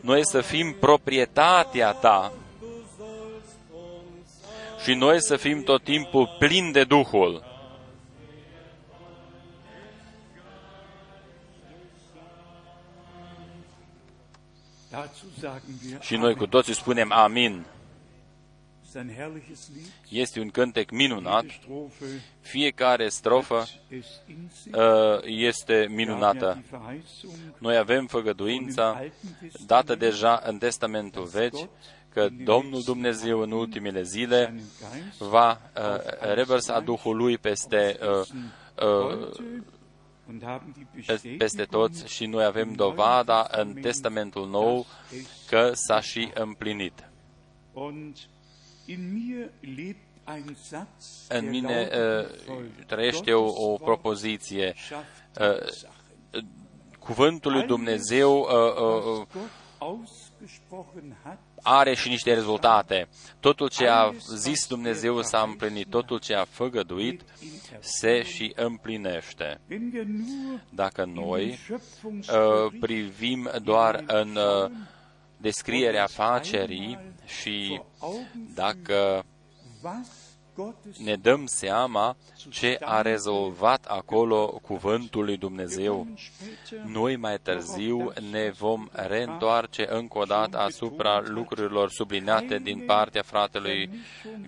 noi să fim proprietatea ta și noi să fim tot timpul plini de Duhul. Și noi cu toții spunem Amin. Este un cântec minunat. Fiecare strofă uh, este minunată. Noi avem făgăduința dată deja în Testamentul Vechi că Domnul Dumnezeu în ultimele zile va uh, revărsa Duhul Lui peste uh, peste toți și noi avem dovada în Testamentul Nou că s-a și împlinit. În mine uh, trăiește o, o propoziție. Uh, cuvântul lui Dumnezeu uh, uh, are și niște rezultate. Totul ce a zis Dumnezeu s-a împlinit, totul ce a făgăduit se și împlinește. Dacă noi uh, privim doar în uh, descrierea facerii și dacă ne dăm seama ce a rezolvat acolo cuvântul lui Dumnezeu. Noi mai târziu ne vom reîntoarce încă o dată asupra lucrurilor subliniate din partea fratelui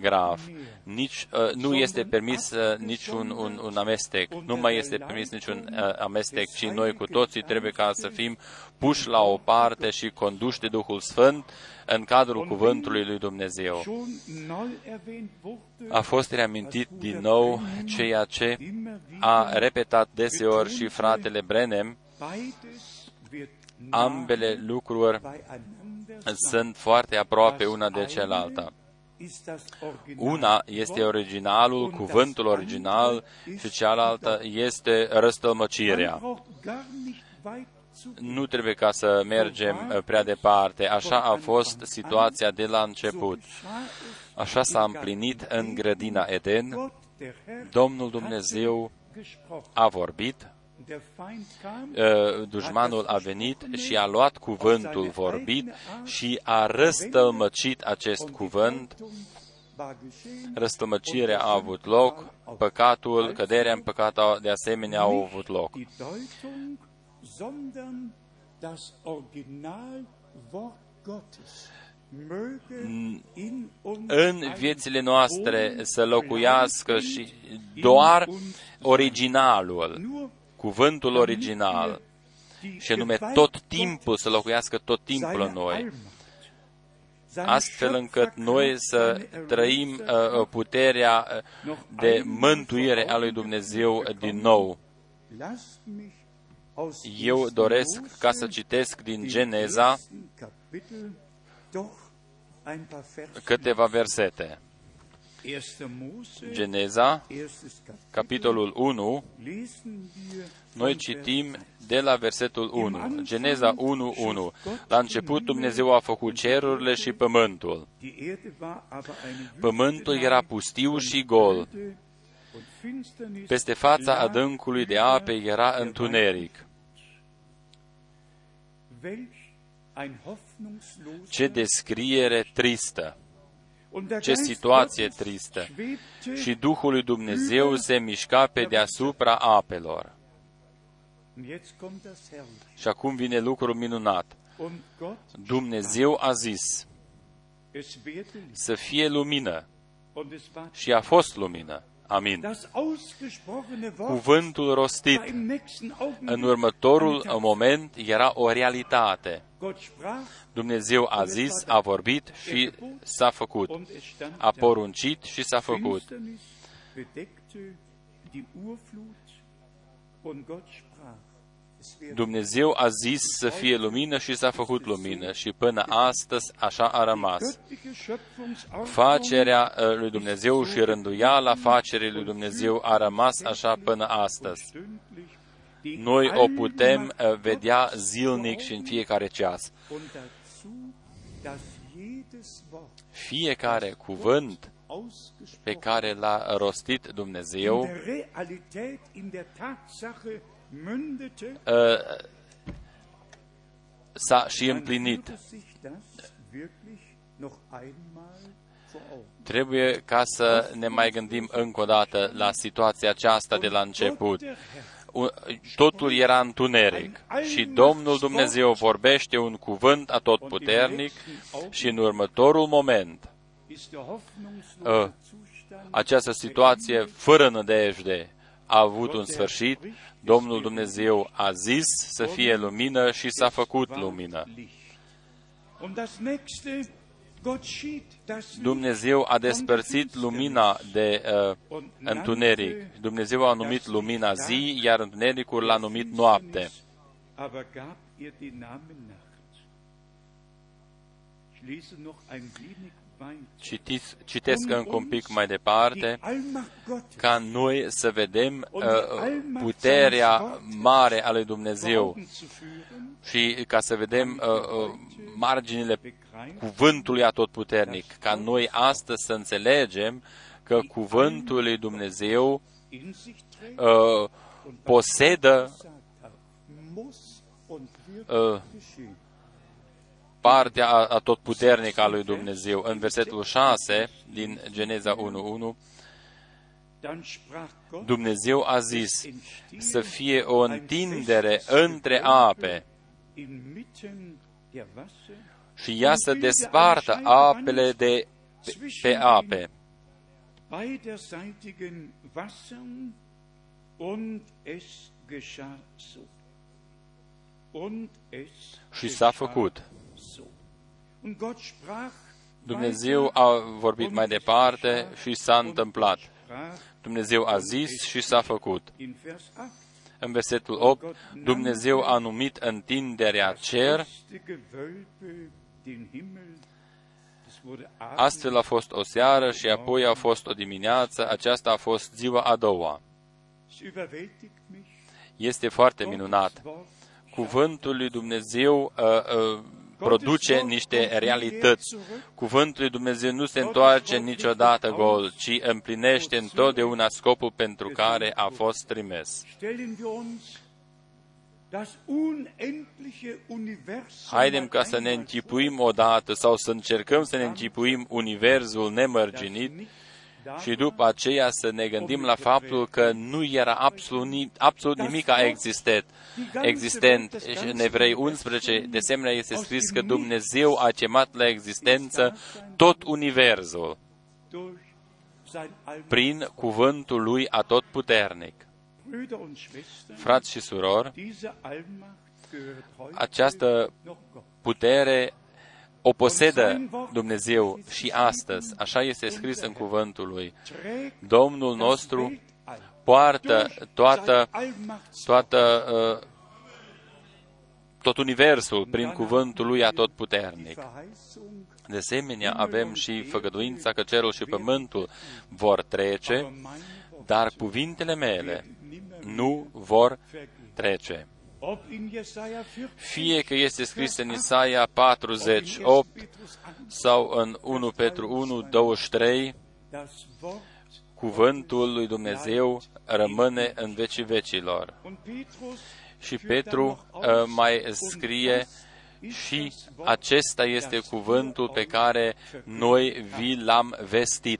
Graf. Nici, uh, nu este permis uh, niciun un, un amestec, nu mai este permis niciun uh, amestec, ci noi cu toții trebuie ca să fim puși la o parte și conduși de Duhul Sfânt în cadrul cuvântului lui Dumnezeu. A fost reamintit din nou ceea ce a repetat deseori și fratele Brenem, ambele lucruri sunt foarte aproape una de cealaltă. Una este originalul, cuvântul original, și cealaltă este răstălmăcirea nu trebuie ca să mergem uh, prea departe. Așa a fost situația de la început. Așa s-a împlinit în grădina Eden. Domnul Dumnezeu a vorbit, uh, dușmanul a venit și a luat cuvântul vorbit și a răstălmăcit acest cuvânt. Răstălmăcirea a avut loc, păcatul, căderea în păcat de asemenea au avut loc sondern das Originalwort Gottes în viețile noastre să locuiască și doar originalul, cuvântul original, și anume tot timpul să locuiască tot timpul în noi, astfel încât noi să trăim uh, puterea uh, de mântuire a lui Dumnezeu din nou. Eu doresc ca să citesc din Geneza câteva versete. Geneza, capitolul 1, noi citim de la versetul 1. Geneza 1, 1. La început Dumnezeu a făcut cerurile și pământul. Pământul era pustiu și gol peste fața adâncului de ape era întuneric. Ce descriere tristă! Ce situație tristă! Și Duhul lui Dumnezeu se mișca pe deasupra apelor. Și acum vine lucrul minunat. Dumnezeu a zis să fie lumină și a fost lumină. Amin. Cuvântul rostit în următorul moment era o realitate. Dumnezeu a zis, a vorbit și s-a făcut. A poruncit și s-a făcut. Dumnezeu a zis să fie lumină și s-a făcut lumină și până astăzi așa a rămas. Facerea uh, lui Dumnezeu și rânduiala facerii lui Dumnezeu a rămas așa până astăzi. Noi o putem uh, vedea zilnic și în fiecare ceas. Fiecare cuvânt pe care l-a rostit Dumnezeu s-a și împlinit. Trebuie ca să ne mai gândim încă o dată la situația aceasta de la început. Totul era întuneric și Domnul Dumnezeu vorbește un cuvânt atotputernic și în următorul moment ă, această situație fără nădejde a avut un sfârșit, Domnul Dumnezeu a zis să fie lumină și s-a făcut lumină. Dumnezeu a despărțit lumina de uh, întuneric. Dumnezeu a numit lumina zi, iar întunericul l-a numit noapte. Citiți, citesc încă un pic mai departe, ca noi să vedem uh, puterea mare a lui Dumnezeu. Și ca să vedem uh, uh, marginile cuvântului atotputernic, ca noi astăzi să înțelegem că cuvântul lui Dumnezeu uh, posedă uh, partea atotputernică a lui Dumnezeu. În versetul 6 din Geneza 1.1, Dumnezeu a zis să fie o întindere între ape și ea să despartă apele de pe ape. Și s-a făcut. Dumnezeu a vorbit mai departe și s-a întâmplat. Dumnezeu a zis și s-a făcut. În versetul 8, Dumnezeu a numit întinderea cer Astfel a fost o seară și apoi a fost o dimineață, aceasta a fost ziua a doua. Este foarte minunat. Cuvântul lui Dumnezeu uh, uh, produce niște realități. Cuvântul lui Dumnezeu nu se întoarce niciodată gol, ci împlinește întotdeauna scopul pentru care a fost trimis. Haidem ca să ne închipuim odată sau să încercăm să ne închipuim universul nemărginit și după aceea să ne gândim la faptul că nu era absolut, absolut nimic a existent. existent. În Evrei 11, de asemenea, este scris că Dumnezeu a chemat la existență tot universul prin cuvântul lui atotputernic. Frați și surori, această putere o posedă Dumnezeu și astăzi. Așa este scris în cuvântul lui. Domnul nostru poartă toată, toată, uh, tot universul prin cuvântul lui atotputernic. De asemenea, avem și făgăduința că cerul și pământul vor trece, dar cuvintele mele nu vor trece. Fie că este scris în Isaia 48 sau în 1 Petru 1, 23, cuvântul lui Dumnezeu rămâne în vecii vecilor. Și Petru uh, mai scrie și acesta este cuvântul pe care noi vi l-am vestit.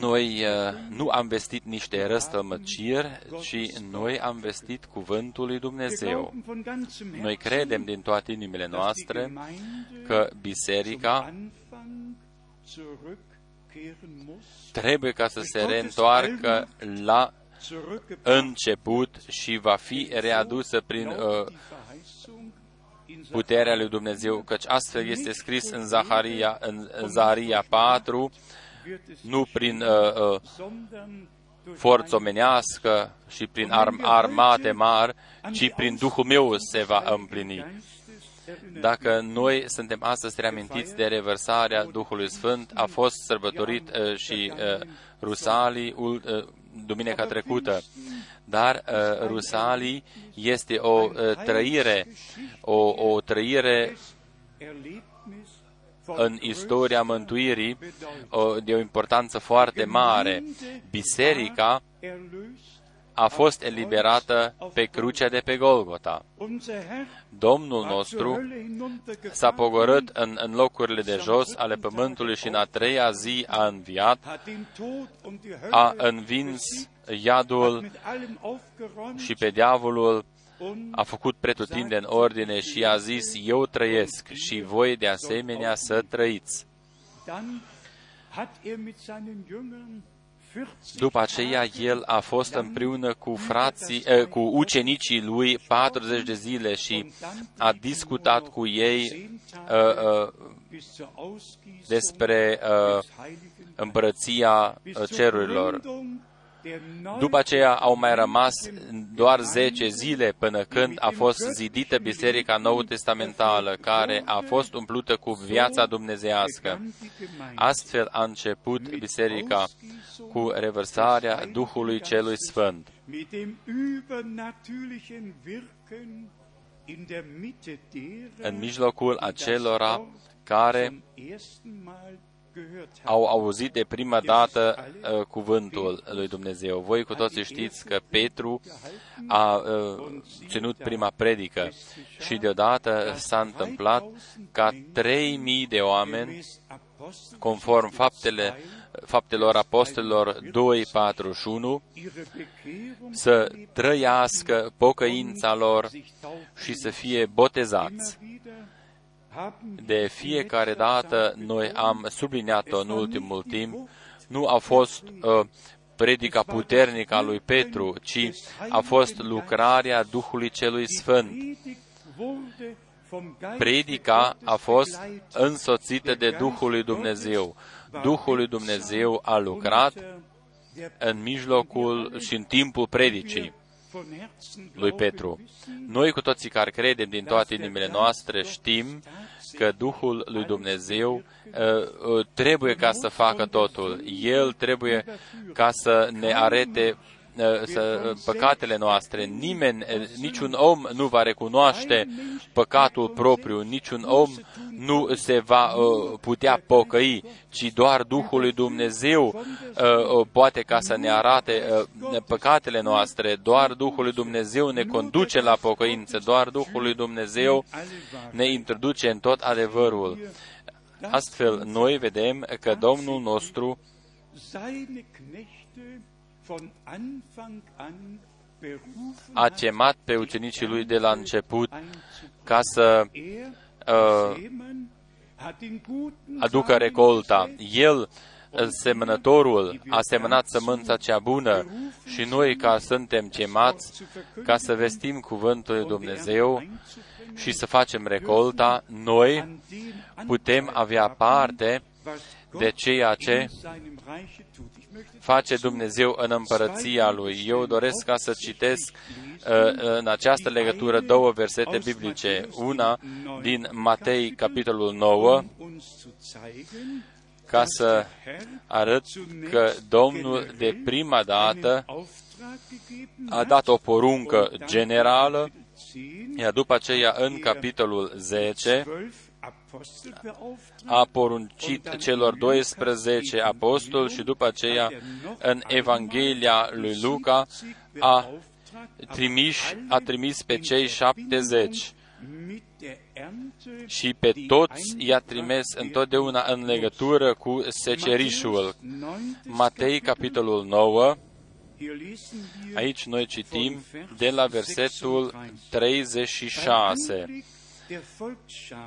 Noi uh, nu am vestit niște răstămăciri, ci noi am vestit cuvântul lui Dumnezeu. Noi credem din toate inimile noastre că biserica trebuie ca să se reîntoarcă la început și va fi readusă prin uh, puterea lui Dumnezeu, căci astfel este scris în Zaharia, în Zaharia 4, nu prin uh, uh, forță omenească și prin arm, armate mari, ci prin Duhul meu se va împlini. Dacă noi suntem astăzi reamintiți de revărsarea Duhului Sfânt, a fost sărbătorit uh, și uh, Rusalii uh, duminica trecută, dar uh, Rusalii este o uh, trăire, o, o trăire în istoria mântuirii o, de o importanță foarte mare. Biserica a fost eliberată pe crucea de pe Golgota. Domnul nostru s-a pogorât în, în locurile de jos ale pământului și în a treia zi a înviat, a învins iadul și pe diavolul a făcut pretutindeni ordine și a zis, eu trăiesc și voi de asemenea să trăiți. După aceea, el a fost împreună cu, frații, eh, cu ucenicii lui 40 de zile și a discutat cu ei uh, uh, despre uh, împărăția cerurilor. După aceea au mai rămas doar 10 zile până când a fost zidită Biserica Nou Testamentală, care a fost umplută cu viața dumnezească. Astfel a început Biserica cu revărsarea Duhului Celui Sfânt. În mijlocul acelora care au auzit de prima dată uh, cuvântul lui Dumnezeu. Voi cu toții știți că Petru a uh, ținut prima predică și deodată s-a întâmplat ca 3000 de oameni, conform faptele, faptelor apostolilor 2, 4 și 1, să trăiască pocăința lor și să fie botezați de fiecare dată noi am subliniat-o în ultimul timp, nu a fost uh, predica puternică a lui Petru, ci a fost lucrarea Duhului Celui Sfânt. Predica a fost însoțită de Duhul lui Dumnezeu. Duhul lui Dumnezeu a lucrat în mijlocul și în timpul predicii lui Petru. Noi cu toții care credem din toate inimile noastre știm că Duhul lui Dumnezeu uh, uh, trebuie ca să facă totul. El trebuie ca să ne arete Uh, să, păcatele noastre. Nimeni, uh, niciun om nu va recunoaște păcatul propriu, niciun om nu se va uh, putea pocăi, ci doar Duhul lui Dumnezeu poate ca să ne arate păcatele noastre, doar Duhul lui Dumnezeu ne conduce la pocăință, doar Duhul lui Dumnezeu ne introduce în tot adevărul. Astfel, noi vedem că Domnul nostru a chemat pe ucenicii lui de la început ca să uh, aducă recolta. El, semănătorul, a semănat sămânța cea bună. și noi, ca suntem chemați ca să vestim cuvântul lui Dumnezeu și să facem recolta, noi putem avea parte de ceea ce face Dumnezeu în împărăția Lui. Eu doresc ca să citesc uh, în această legătură două versete biblice. Una din Matei, capitolul 9, ca să arăt că Domnul de prima dată a dat o poruncă generală, iar după aceea în capitolul 10 a poruncit celor 12 apostoli și după aceea în Evanghelia lui Luca a trimis, a trimis pe cei 70 și pe toți i-a trimis întotdeauna în legătură cu secerișul. Matei, capitolul 9, aici noi citim de la versetul 36.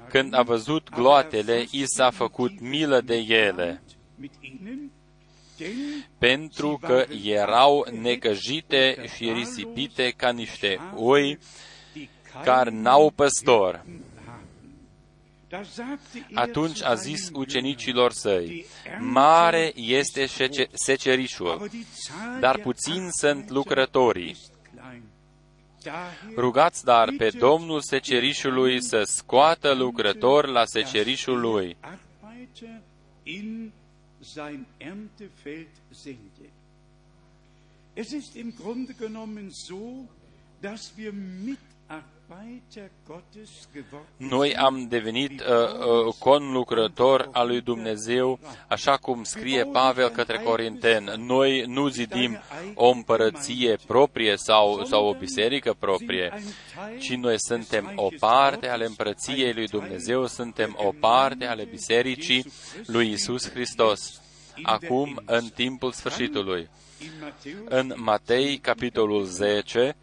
Când a văzut gloatele, i s-a făcut milă de ele, pentru că erau necăjite și risipite ca niște oi care n-au păstor. Atunci a zis ucenicilor săi, mare este secerișul, dar puțin sunt lucrătorii. Rugați dar pe Domnul secerișului să scoată lucrători la secerișul lui. Noi am devenit uh, uh, conlucrător al lui Dumnezeu, așa cum scrie Pavel către Corinteni. Noi nu zidim o împărăție proprie sau, sau o biserică proprie, ci noi suntem o parte ale împărăției lui Dumnezeu, suntem o parte ale bisericii lui Isus Hristos. Acum, în timpul sfârșitului. În Matei, capitolul 10,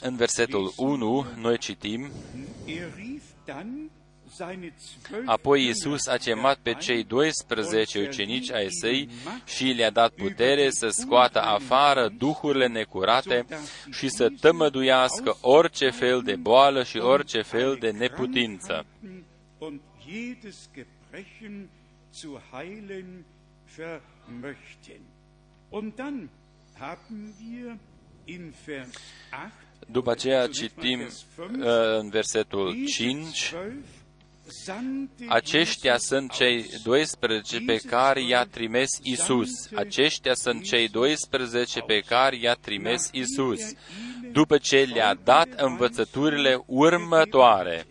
în versetul 1, noi citim, Apoi Iisus a chemat pe cei 12 ucenici ai săi și le-a dat putere să scoată afară duhurile necurate și să tămăduiască orice fel de boală și orice fel de neputință. Und dann haben wir după aceea citim uh, în versetul 5, aceștia sunt cei 12 pe care i-a trimis Isus. Aceștia sunt cei 12 pe care i-a trimis Isus. După ce le-a dat învățăturile următoare.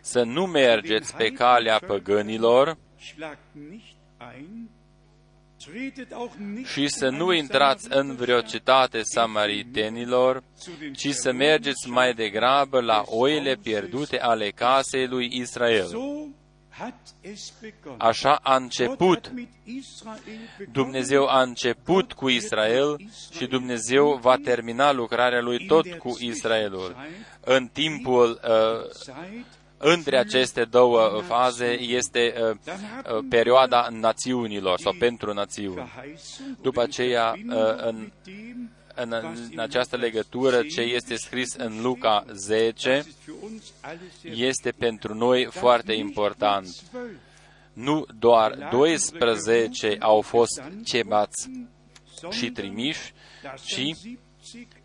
Să nu mergeți pe calea păgânilor, și să nu intrați în vreo cetate samaritenilor, ci să mergeți mai degrabă la oile pierdute ale casei lui Israel. Așa a început. Dumnezeu a început cu Israel și Dumnezeu va termina lucrarea lui tot cu Israelul. În timpul uh, între aceste două faze este uh, uh, perioada națiunilor sau pentru națiuni. După aceea, uh, în, în, în această legătură, ce este scris în Luca 10 este pentru noi foarte important. Nu doar 12 au fost cebați și trimiși, ci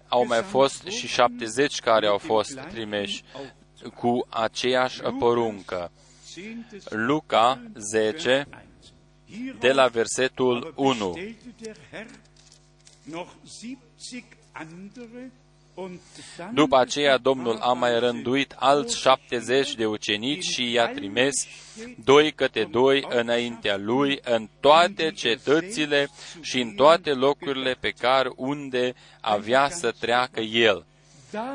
au mai fost și 70 care au fost trimiși cu aceeași poruncă. Luca 10, de la versetul 1. După aceea, Domnul a mai rânduit alți șaptezeci de ucenici și i-a trimis doi câte doi înaintea lui în toate cetățile și în toate locurile pe care unde avea să treacă el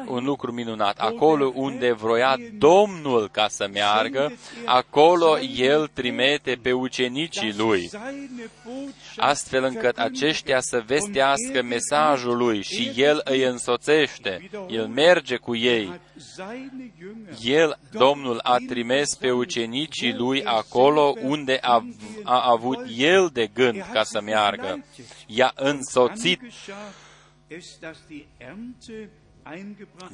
un lucru minunat. Acolo unde vroia Domnul ca să meargă, acolo El trimite pe ucenicii Lui, astfel încât aceștia să vestească mesajul Lui și El îi însoțește, El merge cu ei. El, Domnul, a trimis pe ucenicii Lui acolo unde a, a avut El de gând ca să meargă. I-a însoțit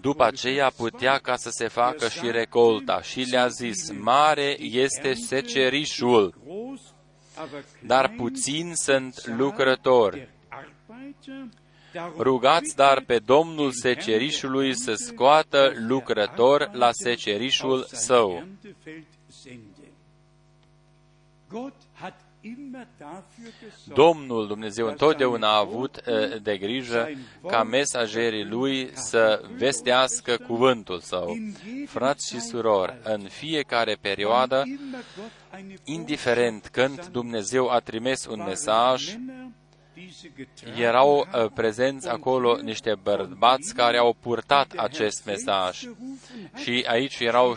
după aceea putea ca să se facă și recolta și le-a zis, mare este secerișul, dar puțin sunt lucrători. Rugați dar pe Domnul secerișului să scoată lucrător la secerișul său. Domnul Dumnezeu întotdeauna a avut eh, de grijă ca mesagerii lui să vestească cuvântul său. Frați și surori, în fiecare perioadă, indiferent când Dumnezeu a trimis un mesaj, erau uh, prezenți acolo niște bărbați care au purtat acest mesaj. Și aici erau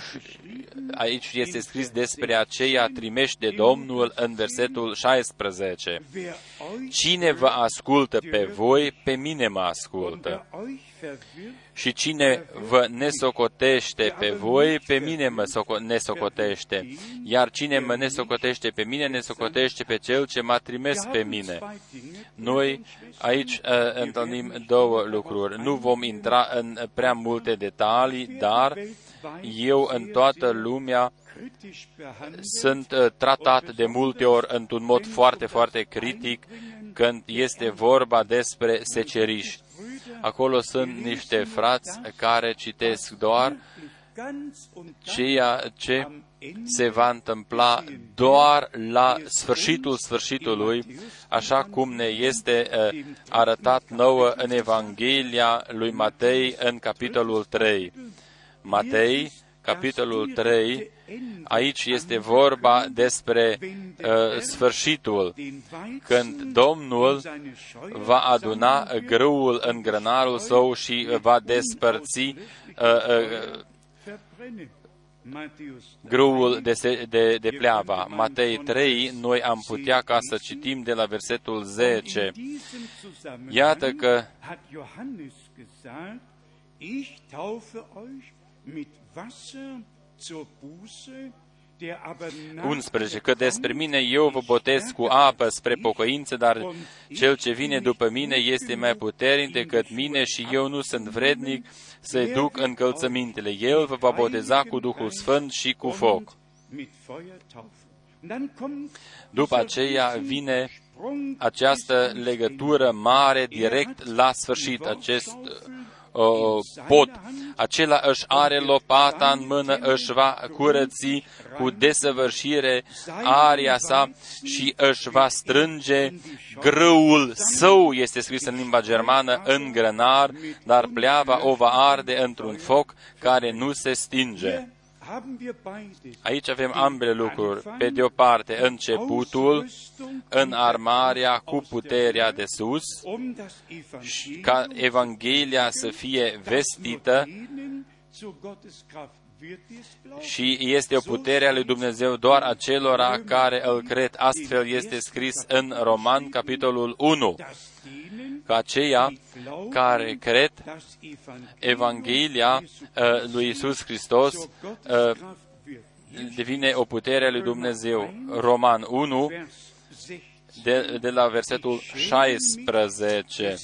aici este scris despre aceia trimeși de Domnul în versetul 16. Cine vă ascultă pe voi, pe mine mă ascultă. Și cine vă nesocotește pe voi, pe mine mă nesocotește. Iar cine mă nesocotește pe mine, nesocotește pe cel ce m-a trimis pe mine. Noi aici uh, întâlnim două lucruri. Nu vom intra în prea multe detalii, dar eu în toată lumea sunt uh, tratat de multe ori într-un mod foarte, foarte critic când este vorba despre seceriși. Acolo sunt niște frați care citesc doar ceea ce se va întâmpla doar la sfârșitul sfârșitului, așa cum ne este uh, arătat nouă în Evanghelia lui Matei în capitolul 3. Matei, capitolul 3, aici este vorba despre uh, sfârșitul, când Domnul va aduna grâul în grănarul său și va despărți uh, uh, grâul de, se, de, de pleava. Matei 3, noi am putea ca să citim de la versetul 10. Iată că Ich taufe euch mit Wasser zur Buße 11. Că despre mine eu vă botez cu apă spre pocăință, dar cel ce vine după mine este mai puternic decât mine și eu nu sunt vrednic să-i duc încălțămintele. El vă va boteza cu Duhul Sfânt și cu foc. După aceea vine această legătură mare direct la sfârșit, acest uh, pot. Acela își are lopata în mână, își va curăți cu desăvârșire aria sa și își va strânge grâul său, este scris în limba germană, în grănar, dar pleava o va arde într-un foc care nu se stinge. Aici avem ambele lucruri. Pe de o parte, începutul în armarea cu puterea de sus, ca Evanghelia să fie vestită și este o putere a lui Dumnezeu doar acelora care îl cred. Astfel este scris în Roman, capitolul 1, că aceia care cred Evanghelia uh, lui Isus Hristos uh, devine o putere a lui Dumnezeu. Roman 1, de, de la versetul 16.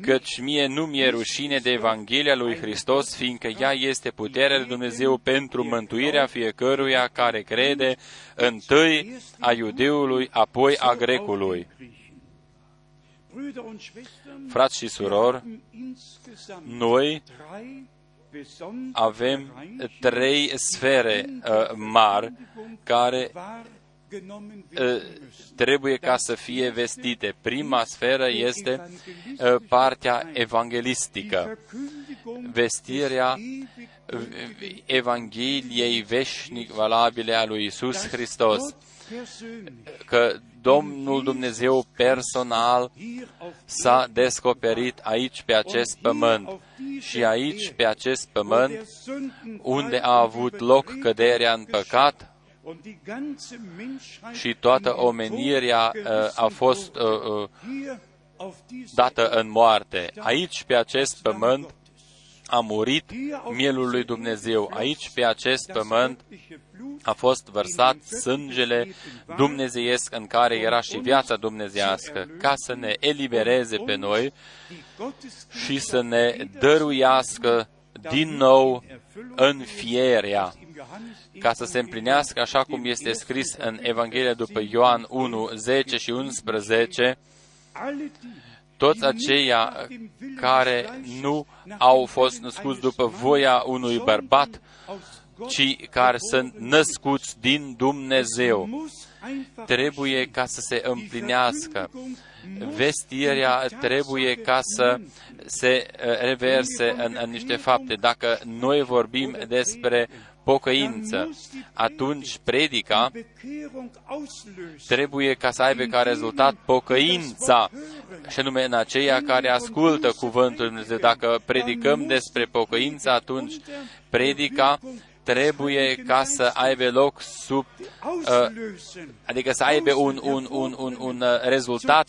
Căci mie nu mi-e rușine de Evanghelia lui Hristos, fiindcă ea este puterea lui Dumnezeu pentru mântuirea fiecăruia care crede întâi a iudeului, apoi a grecului. Frați și surori, noi avem trei sfere uh, mari care Ă, trebuie ca să fie vestite. Prima sferă este ă, partea evanghelistică, vestirea Evangheliei veșnic valabile a lui Isus Hristos, că Domnul Dumnezeu personal s-a descoperit aici pe acest pământ și aici pe acest pământ unde a avut loc căderea în păcat, și toată omenirea uh, a fost uh, uh, dată în moarte. Aici, pe acest pământ, a murit mielul lui Dumnezeu. Aici, pe acest pământ, a fost vărsat sângele dumnezeiesc în care era și viața dumnezească, ca să ne elibereze pe noi și să ne dăruiască din nou în fierea ca să se împlinească așa cum este scris în Evanghelia după Ioan 1, 10 și 11, toți aceia care nu au fost născuți după voia unui bărbat, ci care sunt născuți din Dumnezeu. Trebuie ca să se împlinească. Vestirea trebuie ca să se uh, reverse în, în niște fapte. Dacă noi vorbim despre pocăință, atunci predica trebuie ca să aibă ca rezultat pocăința, și anume în aceia care ascultă cuvântul Dumnezeu. Dacă predicăm despre pocăință, atunci predica trebuie ca să aibă loc sub, uh, adică să aibă un, un, un, un, un uh, rezultat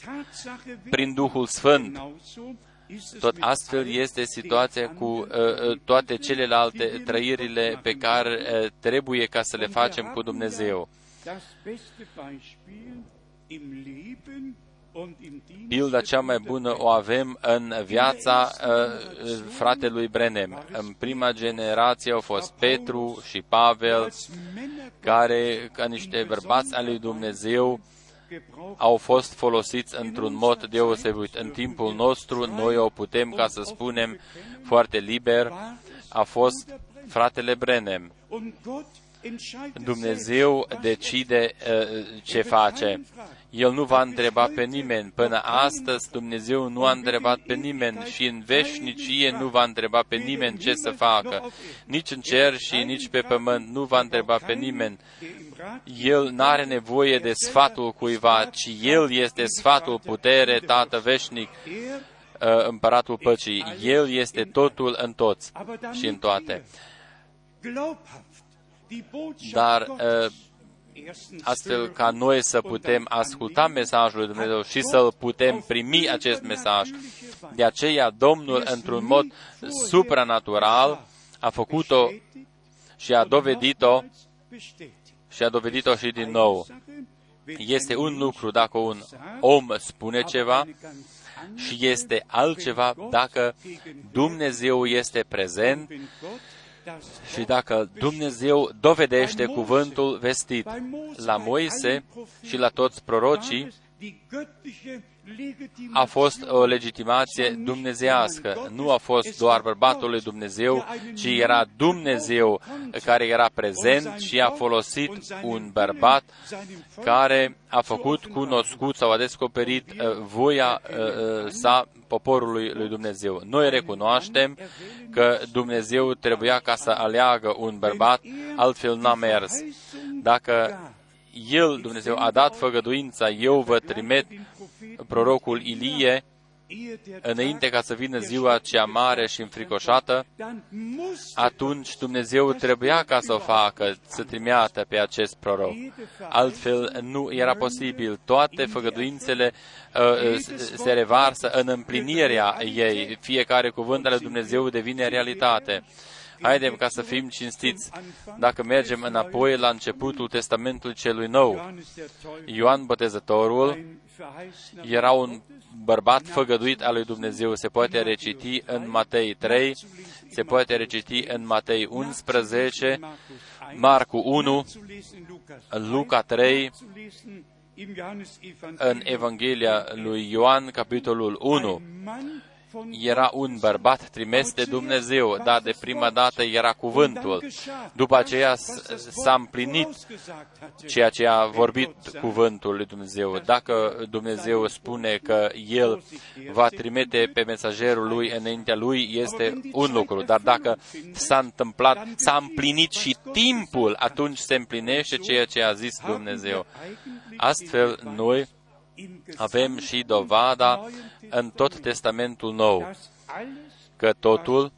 prin Duhul Sfânt. Tot astfel este situația cu uh, uh, toate celelalte trăirile pe care uh, trebuie ca să le facem cu Dumnezeu. Pilda cea mai bună o avem în viața uh, fratelui Brenem. În prima generație au fost Petru și Pavel, care, ca niște bărbați al lui Dumnezeu, au fost folosiți într-un mod deosebit. În timpul nostru, noi o putem, ca să spunem foarte liber, a fost Fratele Brenem, Dumnezeu decide uh, ce face. El nu va întreba pe nimeni. Până astăzi Dumnezeu nu a întrebat pe nimeni și în veșnicie nu va întreba pe nimeni ce să facă. Nici în cer și nici pe pământ nu va întreba pe nimeni. El nu are nevoie de sfatul cuiva, ci El este sfatul, putere, Tată veșnic, uh, împăratul păcii. El este totul în toți și în toate. Dar uh, astfel ca noi să putem asculta mesajul lui Dumnezeu și să putem primi acest mesaj. De aceea Domnul, într-un mod supranatural, a făcut-o și a dovedit-o și a dovedit-o și din nou. Este un lucru dacă un om spune ceva și este altceva dacă Dumnezeu este prezent și dacă Dumnezeu dovedește cuvântul vestit la Moise și la toți prorocii, a fost o legitimație dumnezească. Nu a fost doar bărbatul lui Dumnezeu, ci era Dumnezeu care era prezent și a folosit un bărbat care a făcut cunoscut sau a descoperit uh, voia uh, uh, sa poporului lui Dumnezeu. Noi recunoaștem că Dumnezeu trebuia ca să aleagă un bărbat, altfel n-a mers. Dacă El, Dumnezeu, a dat făgăduința, eu vă trimit prorocul Ilie, înainte ca să vină ziua cea mare și înfricoșată, atunci Dumnezeu trebuia ca să o facă, să trimeată pe acest proroc. Altfel nu era posibil. Toate făgăduințele uh, se revarsă în împlinirea ei. Fiecare cuvânt al Dumnezeu devine realitate. Haidem ca să fim cinstiți. Dacă mergem înapoi la începutul Testamentului celui nou, Ioan Botezătorul era un bărbat făgăduit al lui Dumnezeu. Se poate reciti în Matei 3, se poate reciti în Matei 11, Marcu 1, Luca 3, în Evanghelia lui Ioan, capitolul 1 era un bărbat trimis de Dumnezeu, dar de prima dată era cuvântul. După aceea s-a împlinit ceea ce a vorbit cuvântul lui Dumnezeu. Dacă Dumnezeu spune că El va trimite pe mesagerul lui înaintea lui, este un lucru. Dar dacă s-a întâmplat, s-a împlinit și timpul, atunci se împlinește ceea ce a zis Dumnezeu. Astfel, noi avem și dovada în tot Testamentul Nou că totul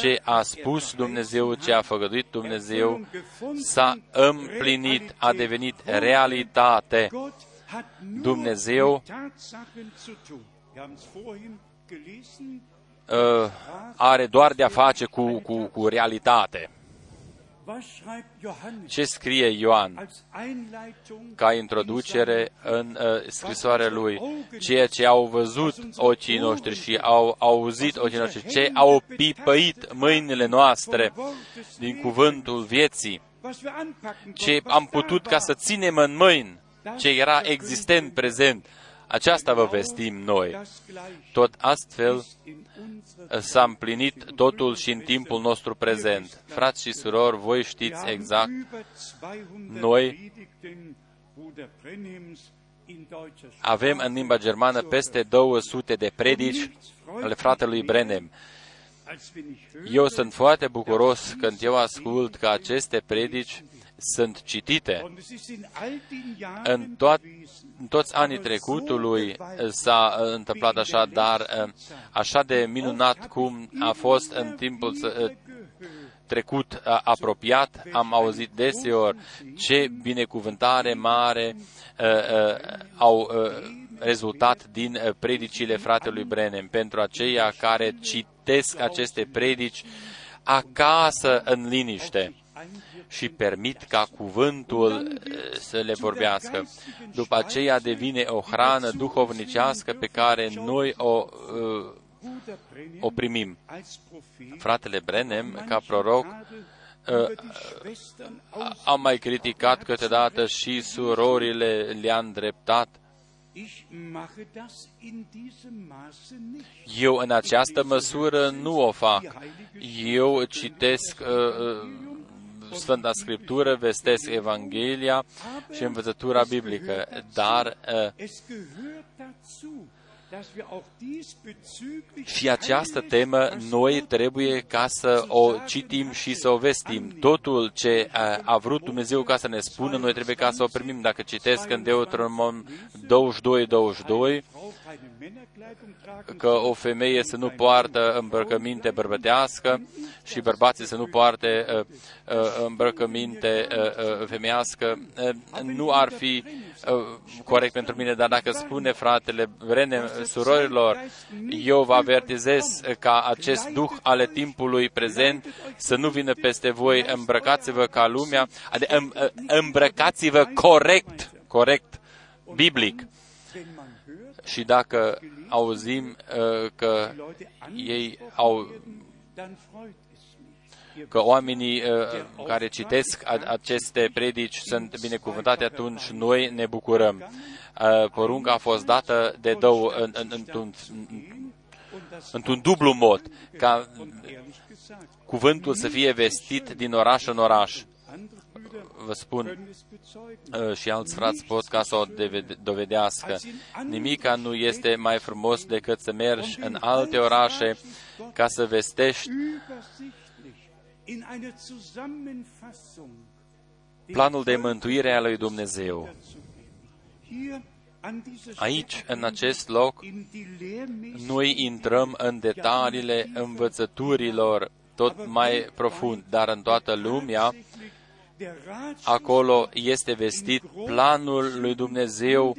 ce a spus Dumnezeu, ce a făgăduit Dumnezeu, s-a împlinit, a devenit realitate. Dumnezeu uh, are doar de-a face cu, cu, cu realitate. Ce scrie Ioan? Ca introducere în uh, scrisoarea lui? Ceea ce au văzut ochii noștri și au auzit ochii noștri, ce au pipăit mâinile noastre din cuvântul vieții, ce am putut ca să ținem în mâini, ce era existent prezent, aceasta vă vestim noi. Tot astfel s-a împlinit totul și în timpul nostru prezent. Frați și surori, voi știți exact, noi avem în limba germană peste 200 de predici ale fratelui Brenem. Eu sunt foarte bucuros când eu ascult că aceste predici sunt citite. În, toat, în toți anii trecutului s-a întâmplat așa, dar uh, așa de minunat cum a fost în timpul uh, trecut uh, apropiat, am auzit deseori ce binecuvântare mare au rezultat din predicile fratelui Brenem. Pentru aceia care citesc aceste predici acasă în liniște și permit ca cuvântul eh, să le vorbească. După aceea devine o hrană duhovnicească pe care noi o, eh, o primim. Fratele Brenem, ca proroc, eh, am mai criticat câteodată și surorile le-a îndreptat Eu în această măsură nu o fac. Eu citesc uh, uh, Sfânta Scriptură, vestesc Evanghelia și învățătura biblică, dar uh, și această temă noi trebuie ca să o citim și să o vestim. Totul ce a, a vrut Dumnezeu ca să ne spună, noi trebuie ca să o primim. Dacă citesc în Deuteronom 22-22, că o femeie să nu poartă îmbrăcăminte bărbătească și bărbații să nu poarte uh, uh, îmbrăcăminte uh, femeiască, nu ar fi corect pentru mine, dar dacă spune fratele Vrene, surorilor, eu vă avertizez ca acest duh ale timpului prezent să nu vină peste voi, îmbrăcați-vă ca lumea, adică îmbrăcați-vă corect, corect, biblic. Și dacă auzim uh, că ei au că oamenii uh, care citesc aceste predici sunt binecuvântate, atunci noi ne bucurăm. Uh, porunca a fost dată de două, în, în, într-un, într-un dublu mod, ca cuvântul să fie vestit din oraș în oraș vă spun, uh, și alți frați pot ca să o dovedească. Nimica nu este mai frumos decât să mergi în alte orașe ca să vestești planul de mântuire a lui Dumnezeu. Aici, în acest loc, noi intrăm în detaliile învățăturilor tot mai profund, dar în toată lumea Acolo este vestit planul lui Dumnezeu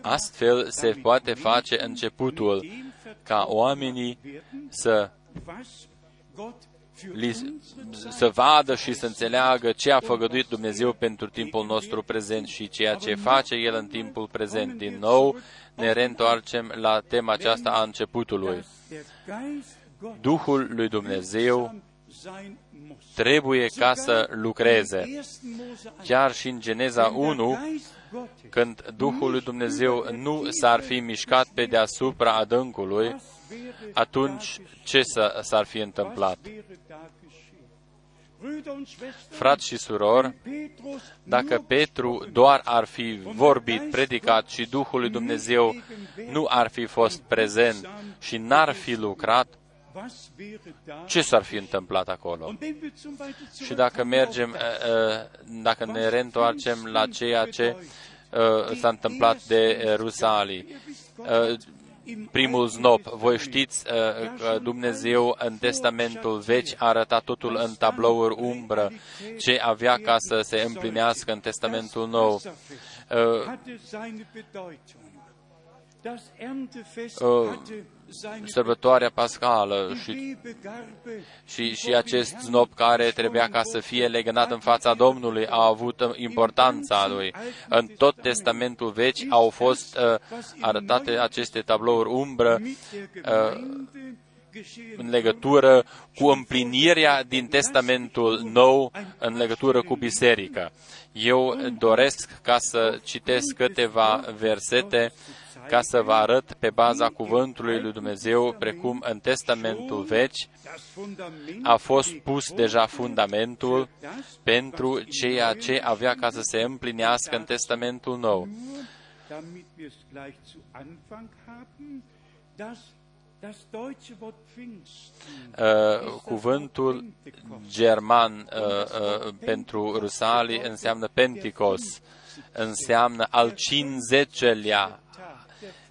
Astfel se poate face începutul ca oamenii să li, să vadă și să înțeleagă ce a făgăduit Dumnezeu pentru timpul nostru prezent și ceea ce face El în timpul prezent. Din nou ne reîntoarcem la tema aceasta a începutului. Duhul lui Dumnezeu trebuie ca să lucreze. Chiar și în Geneza 1, când Duhul lui Dumnezeu nu s-ar fi mișcat pe deasupra adâncului, atunci ce s-ar fi întâmplat? Frați și surori, dacă Petru doar ar fi vorbit, predicat și Duhul lui Dumnezeu nu ar fi fost prezent și n-ar fi lucrat, ce s-ar fi întâmplat acolo? Și dacă mergem, uh, uh, dacă ne reîntoarcem la ceea ce uh, s-a întâmplat de Rusalii, primul znop. Voi știți că Dumnezeu în Testamentul Vechi a arătat totul în tablouri umbră, ce avea ca să se împlinească în Testamentul Nou. Uh, sărbătoarea pascală și, și, și acest znop care trebuia ca să fie legănat în fața Domnului a avut importanța lui. În tot Testamentul Vechi au fost uh, arătate aceste tablouri umbră uh, în legătură cu împlinirea din Testamentul Nou în legătură cu biserica. Eu doresc ca să citesc câteva versete ca să vă arăt pe baza cuvântului lui Dumnezeu, precum în Testamentul Vechi, a fost pus deja fundamentul pentru ceea ce avea ca să se împlinească în Testamentul Nou. Uh, cuvântul german uh, uh, pentru Rusalii înseamnă Penticos, înseamnă al 50-lea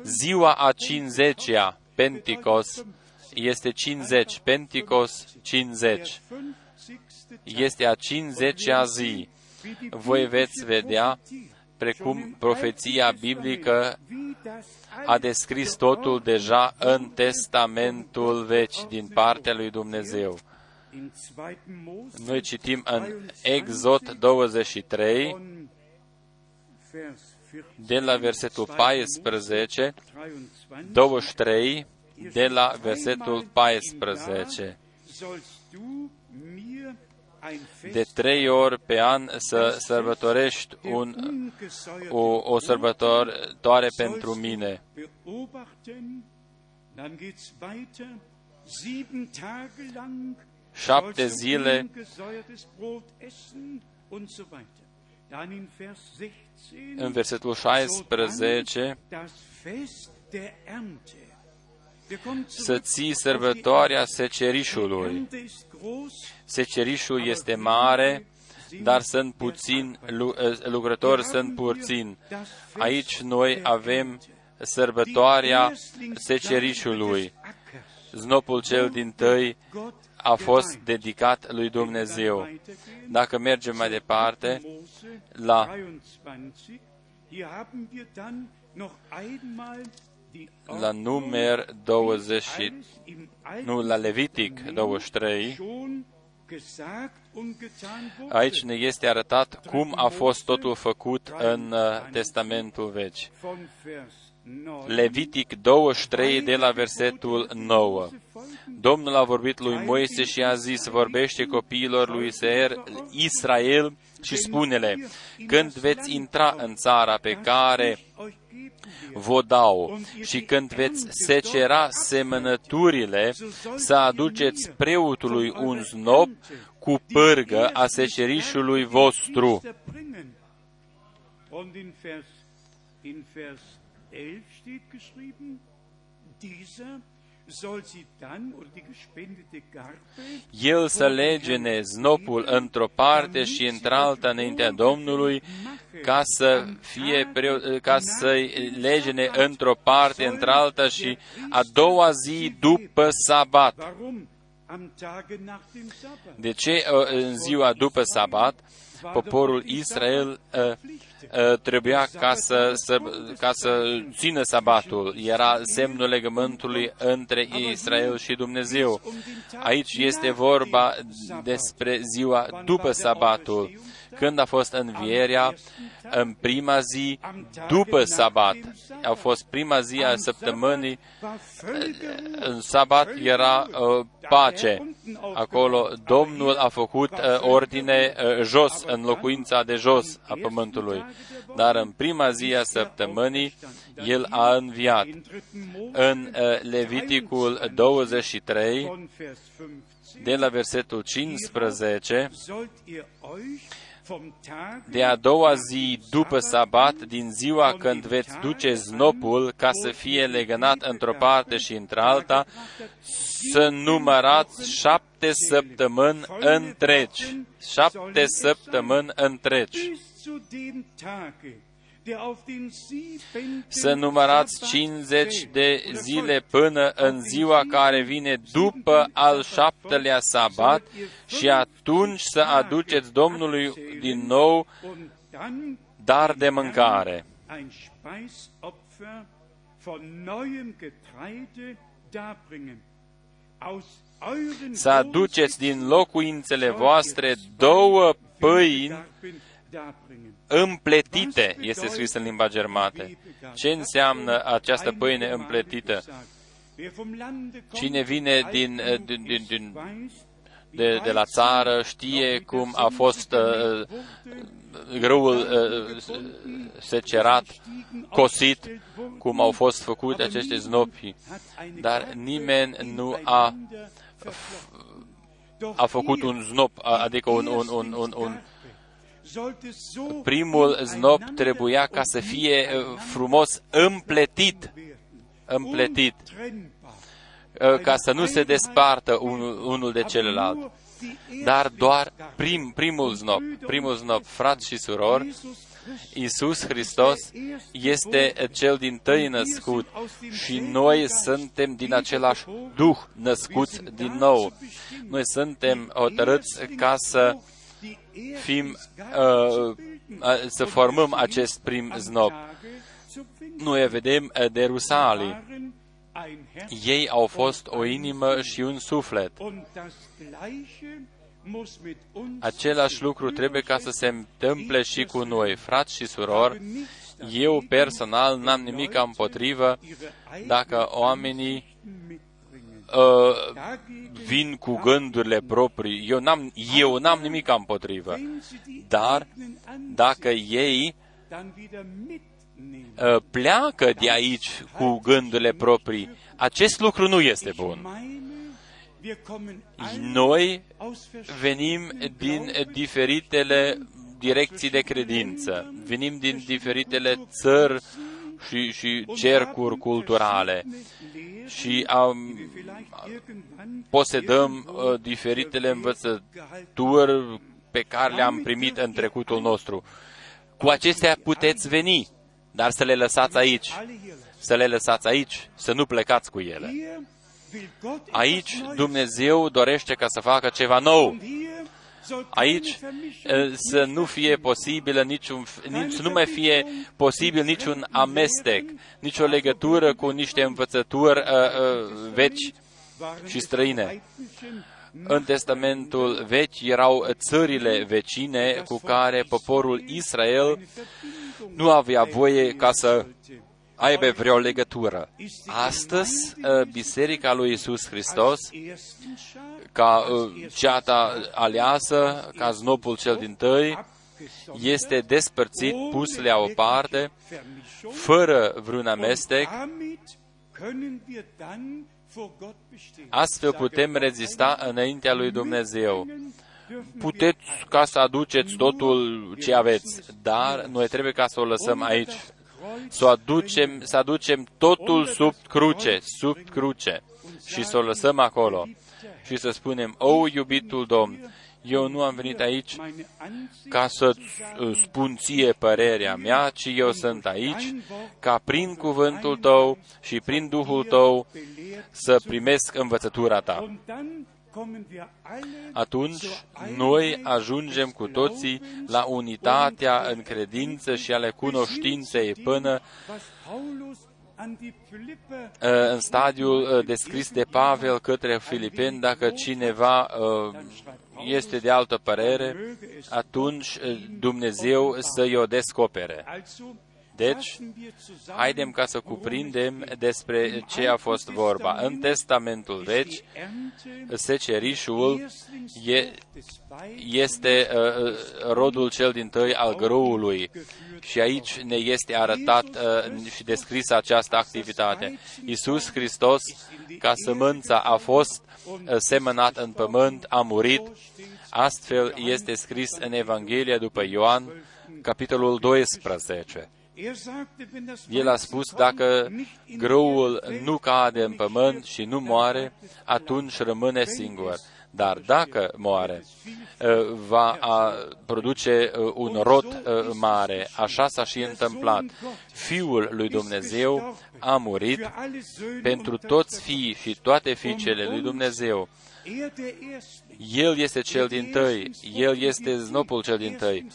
Ziua a 50-a, Penticos, este 50, Penticos 50. Este a 50-a zi. Voi veți vedea precum profeția biblică a descris totul deja în Testamentul Vechi din partea lui Dumnezeu. Noi citim în Exod 23, de la versetul 14, 23, de la versetul 14. de trei ori pe an să sărbătorești un, o, o sărbătoare pentru mine. Șapte zile în versetul 16 să ții sărbătoarea secerișului. Secerișul este mare, dar sunt puțin, eh, lucrători sunt puțin. Aici noi avem sărbătoarea secerișului. Znopul cel din tăi a fost dedicat lui Dumnezeu. Dacă mergem mai departe, la la numer 20, nu, la Levitic 23, aici ne este arătat cum a fost totul făcut în uh, Testamentul Vechi. Levitic 23 de la versetul 9. Domnul a vorbit lui Moise și a zis, vorbește copiilor lui Seer, Israel și spune-le, când veți intra în țara pe care vă dau și când veți secera semănăturile, să aduceți preotului un znop cu pârgă a secerișului vostru. In Vers 11 steht geschrieben, dieser el să legene znopul într-o parte și într-alta înaintea Domnului, ca să fie ca să legene într-o parte, într-alta și a doua zi după sabat. De ce uh, în ziua după sabat poporul Israel uh, uh, trebuia ca să, să, ca să țină sabatul. Era semnul legământului între Israel și Dumnezeu. Aici este vorba despre ziua după sabatul când a fost învierea, în prima zi după sabat. A fost prima zi a săptămânii, în sabat era uh, pace. Acolo Domnul a făcut uh, ordine uh, jos, în locuința de jos a pământului. Dar în prima zi a săptămânii, El a înviat. În uh, Leviticul 23, de la versetul 15, de a doua zi după sabat, din ziua când veți duce znopul ca să fie legănat într-o parte și într-alta, să numărați șapte săptămâni întregi. Șapte săptămâni întregi să numărați 50 de zile până în ziua care vine după al șaptelea sabat și atunci să aduceți Domnului din nou dar de mâncare. Să aduceți din locuințele voastre două pâini împletite, este scris în limba germană. Ce înseamnă această pâine împletită? Cine vine din, din, din, din de, de la țară știe cum a fost uh, grâul uh, secerat, cosit, cum au fost făcute aceste znopi. Dar nimeni nu a, a făcut un znop, adică un, un, un, un, un primul znop trebuia ca să fie uh, frumos împletit, împletit, uh, ca să nu se despartă unul de celălalt. Dar doar prim, primul znop, primul znop, frați și surori, Iisus Hristos este cel din tăi născut și noi suntem din același Duh născuți din nou. Noi suntem hotărâți ca să fim, uh, să formăm acest prim znob. Noi vedem uh, de Rusalii. Ei au fost o inimă și un suflet. Același lucru trebuie ca să se întâmple și cu noi, frați și surori. Eu personal n-am nimic împotrivă dacă oamenii uh, vin cu gândurile proprii. Eu n-am, eu n-am nimic împotrivă. Dar dacă ei uh, pleacă de aici cu gândurile proprii, acest lucru nu este bun. Noi venim din diferitele direcții de credință, venim din diferitele țări și, și cercuri culturale și am, posedăm uh, diferitele învățături pe care le-am primit în trecutul nostru. Cu acestea puteți veni, dar să le lăsați aici. Să le lăsați aici, să nu plecați cu ele. Aici Dumnezeu dorește ca să facă ceva nou. Aici să nu fie posibil niciun, nici, să nu mai fie posibil niciun amestec, nicio legătură cu niște învățături uh, uh, veci și străine. În Testamentul vechi erau țările vecine cu care poporul Israel nu avea voie ca să aibă vreo legătură. Astăzi, Biserica lui Isus Hristos, ca ceata aleasă, ca znopul cel din tăi, este despărțit, pus la o parte, fără vreun amestec, Astfel putem rezista înaintea lui Dumnezeu. Puteți ca să aduceți totul ce aveți, dar noi trebuie ca să o lăsăm aici, să aducem, să aducem totul sub cruce, sub cruce și să o lăsăm acolo și să spunem, o, iubitul Domn, eu nu am venit aici ca să uh, spun ție părerea mea, ci eu sunt aici ca prin cuvântul tău și prin Duhul tău să primesc învățătura ta. Atunci noi ajungem cu toții la unitatea în credință și ale cunoștinței până în stadiul descris de Pavel către Filipeni, dacă cineva este de altă părere, atunci Dumnezeu să-i o descopere. Deci, haidem ca să cuprindem despre ce a fost vorba. În Testamentul Vechi, secerișul e, este uh, rodul cel din tăi al grăului. Și aici ne este arătat uh, și descris această activitate. Iisus Hristos, ca sămânța, a fost uh, semănat în pământ, a murit. Astfel este scris în Evanghelia după Ioan, capitolul 12. El a spus, dacă grăul nu cade în pământ și nu moare, atunci rămâne singur. Dar dacă moare, uh, va produce uh, un rod uh, mare. Așa s-a și întâmplat. Fiul lui Dumnezeu a murit pentru toți fiii și toate fiicele lui Dumnezeu. El este cel din tăi, El este znopul cel din tăi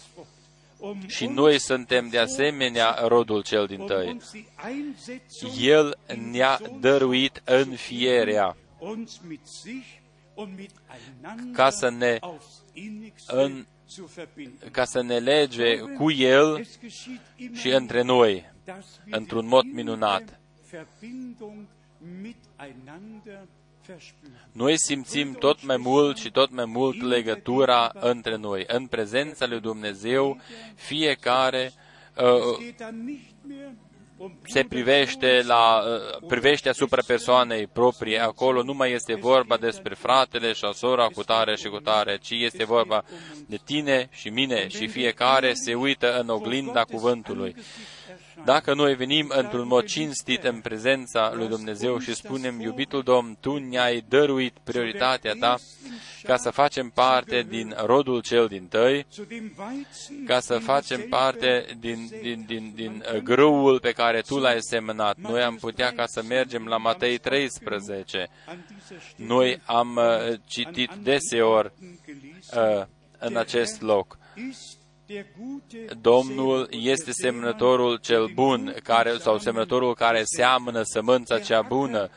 și noi suntem de asemenea rodul cel din tăi. El ne-a dăruit în fierea ca să ne în, ca să ne lege cu El și între noi, într-un mod minunat. Noi simțim tot mai mult și tot mai mult legătura între noi. În prezența lui Dumnezeu, fiecare uh, se privește, la, uh, privește asupra persoanei proprii. Acolo nu mai este vorba despre fratele și sora cu tare și cu tare, ci este vorba de tine și mine și fiecare se uită în oglinda cuvântului. Dacă noi venim într-un mod cinstit în prezența lui Dumnezeu și spunem, iubitul Domn, Tu ne-ai dăruit prioritatea Ta ca să facem parte din rodul cel din tăi, ca să facem parte din, din, din, din uh, grâul pe care Tu l-ai semnat. Noi am putea ca să mergem la Matei 13. Noi am uh, citit deseori uh, în acest loc. Domnul este semnătorul cel bun, care, sau semnătorul care seamănă sămânța cea bună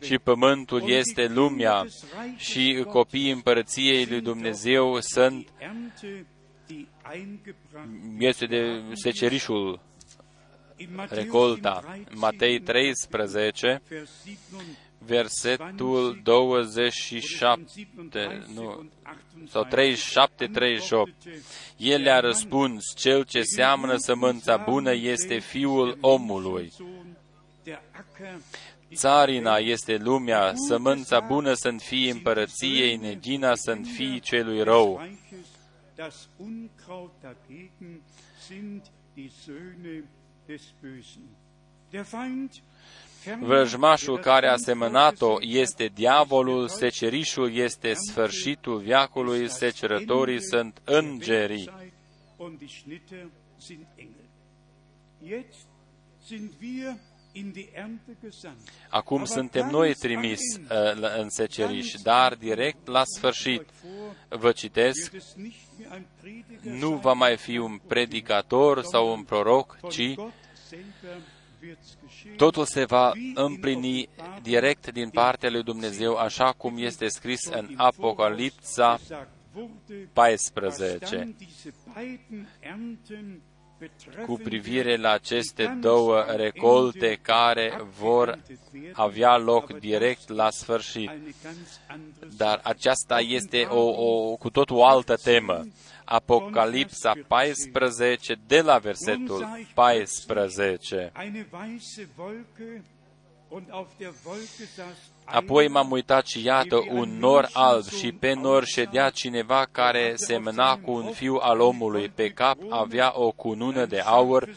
și pământul este lumea și copiii împărăției lui Dumnezeu sunt este de secerișul recolta. Matei 13, versetul 27, nu, sau 37, 38. El le-a răspuns, cel ce seamănă sămânța bună este fiul omului. Țarina este lumea, sămânța bună sunt fii împărăției, negina sunt fii celui rău. Vrăjmașul care a semănat-o este diavolul, secerișul este sfârșitul viacului, secerătorii sunt îngerii. Acum suntem noi trimis uh, în seceriș, dar direct la sfârșit, vă citesc, nu va mai fi un predicator sau un proroc, ci totul se va împlini direct din partea lui Dumnezeu, așa cum este scris în Apocalipsa 14 cu privire la aceste două recolte care vor avea loc direct la sfârșit. Dar aceasta este o, o cu totul o altă temă. Apocalipsa 14, de la versetul 14. Apoi m-am uitat și iată un nor alb și pe nor ședea cineva care semna cu un fiu al omului. Pe cap avea o cunună de aur,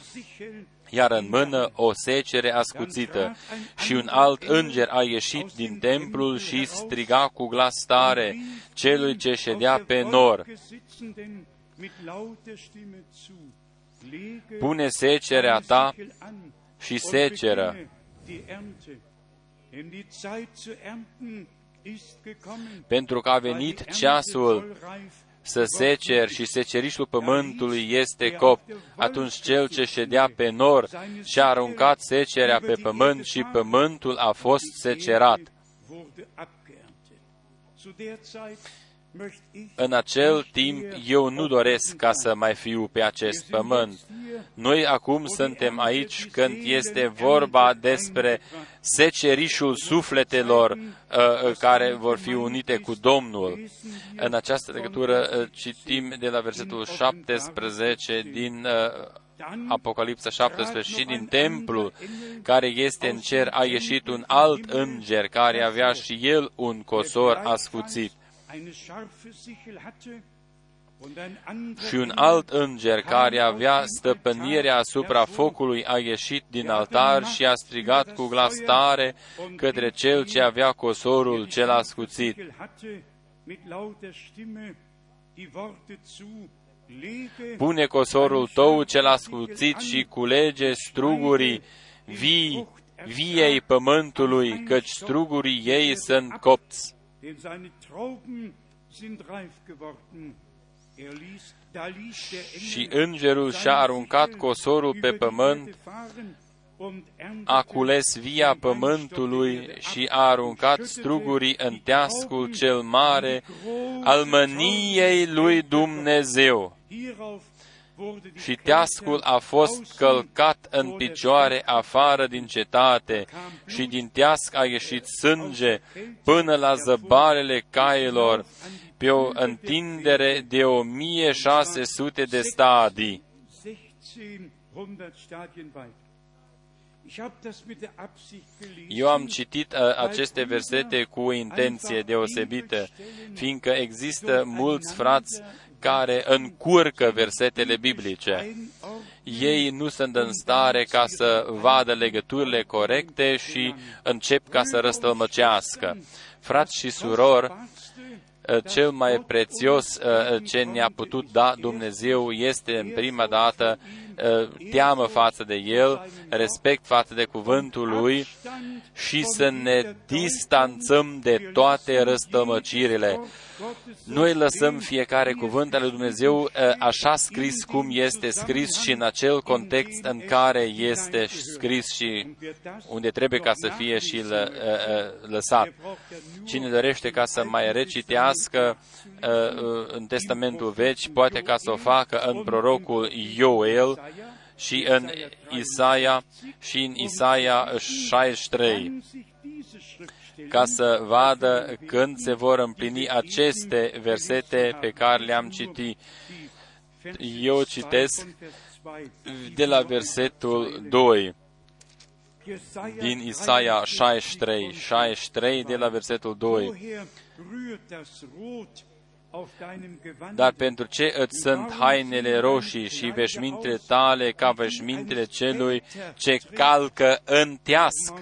iar în mână o secere ascuțită. Și un alt înger a ieșit din templul și striga cu glas tare celui ce ședea pe nor. Pune secerea ta și seceră pentru că a venit ceasul să secer și secerișul pământului este cop. Atunci cel ce ședea pe nor și-a aruncat secerea pe pământ și pământul a fost secerat. În acel timp eu nu doresc ca să mai fiu pe acest pământ. Noi acum suntem aici când este vorba despre secerișul sufletelor uh, uh, care vor fi unite cu Domnul. În această legătură uh, citim de la versetul 17 din Apocalipsa 17 și din templu care este în cer a ieșit un alt înger care avea și el un cosor ascuțit și un alt înger care avea stăpânirea asupra focului a ieșit din altar și a strigat cu glas tare către cel ce avea cosorul cel ascuțit. Pune cosorul tău cel ascuțit și culege strugurii vii, viei pământului, căci strugurii ei sunt copți. Și îngerul și-a aruncat cosorul pe pământ, a cules via pământului și a aruncat strugurii în teascul cel mare al măniei lui Dumnezeu și teascul a fost călcat în picioare afară din cetate și din teasc a ieșit sânge până la zăbarele cailor pe o întindere de 1600 de stadii. Eu am citit uh, aceste versete cu o intenție deosebită, fiindcă există mulți frați care încurcă versetele biblice. Ei nu sunt în stare ca să vadă legăturile corecte și încep ca să răstălmăcească. Frați și surori, uh, cel mai prețios uh, ce ne-a putut da Dumnezeu este în prima dată uh, teamă față de El, respect față de cuvântul Lui și să ne distanțăm de toate răstămăcirile. Noi lăsăm fiecare cuvânt al lui Dumnezeu uh, așa scris cum este scris și în acel context în care este scris și unde trebuie ca să fie și lă, uh, uh, lăsat. Cine dorește ca să mai recitească în Testamentul Vechi, poate ca să o facă în prorocul Ioel și în Isaia și în Isaia 63 ca să vadă când se vor împlini aceste versete pe care le-am citit. Eu citesc de la versetul 2 din Isaia 63, 63 de la versetul 2. Dar pentru ce îți sunt hainele roșii și veșmintele tale ca veșmintele celui ce calcă în teasc?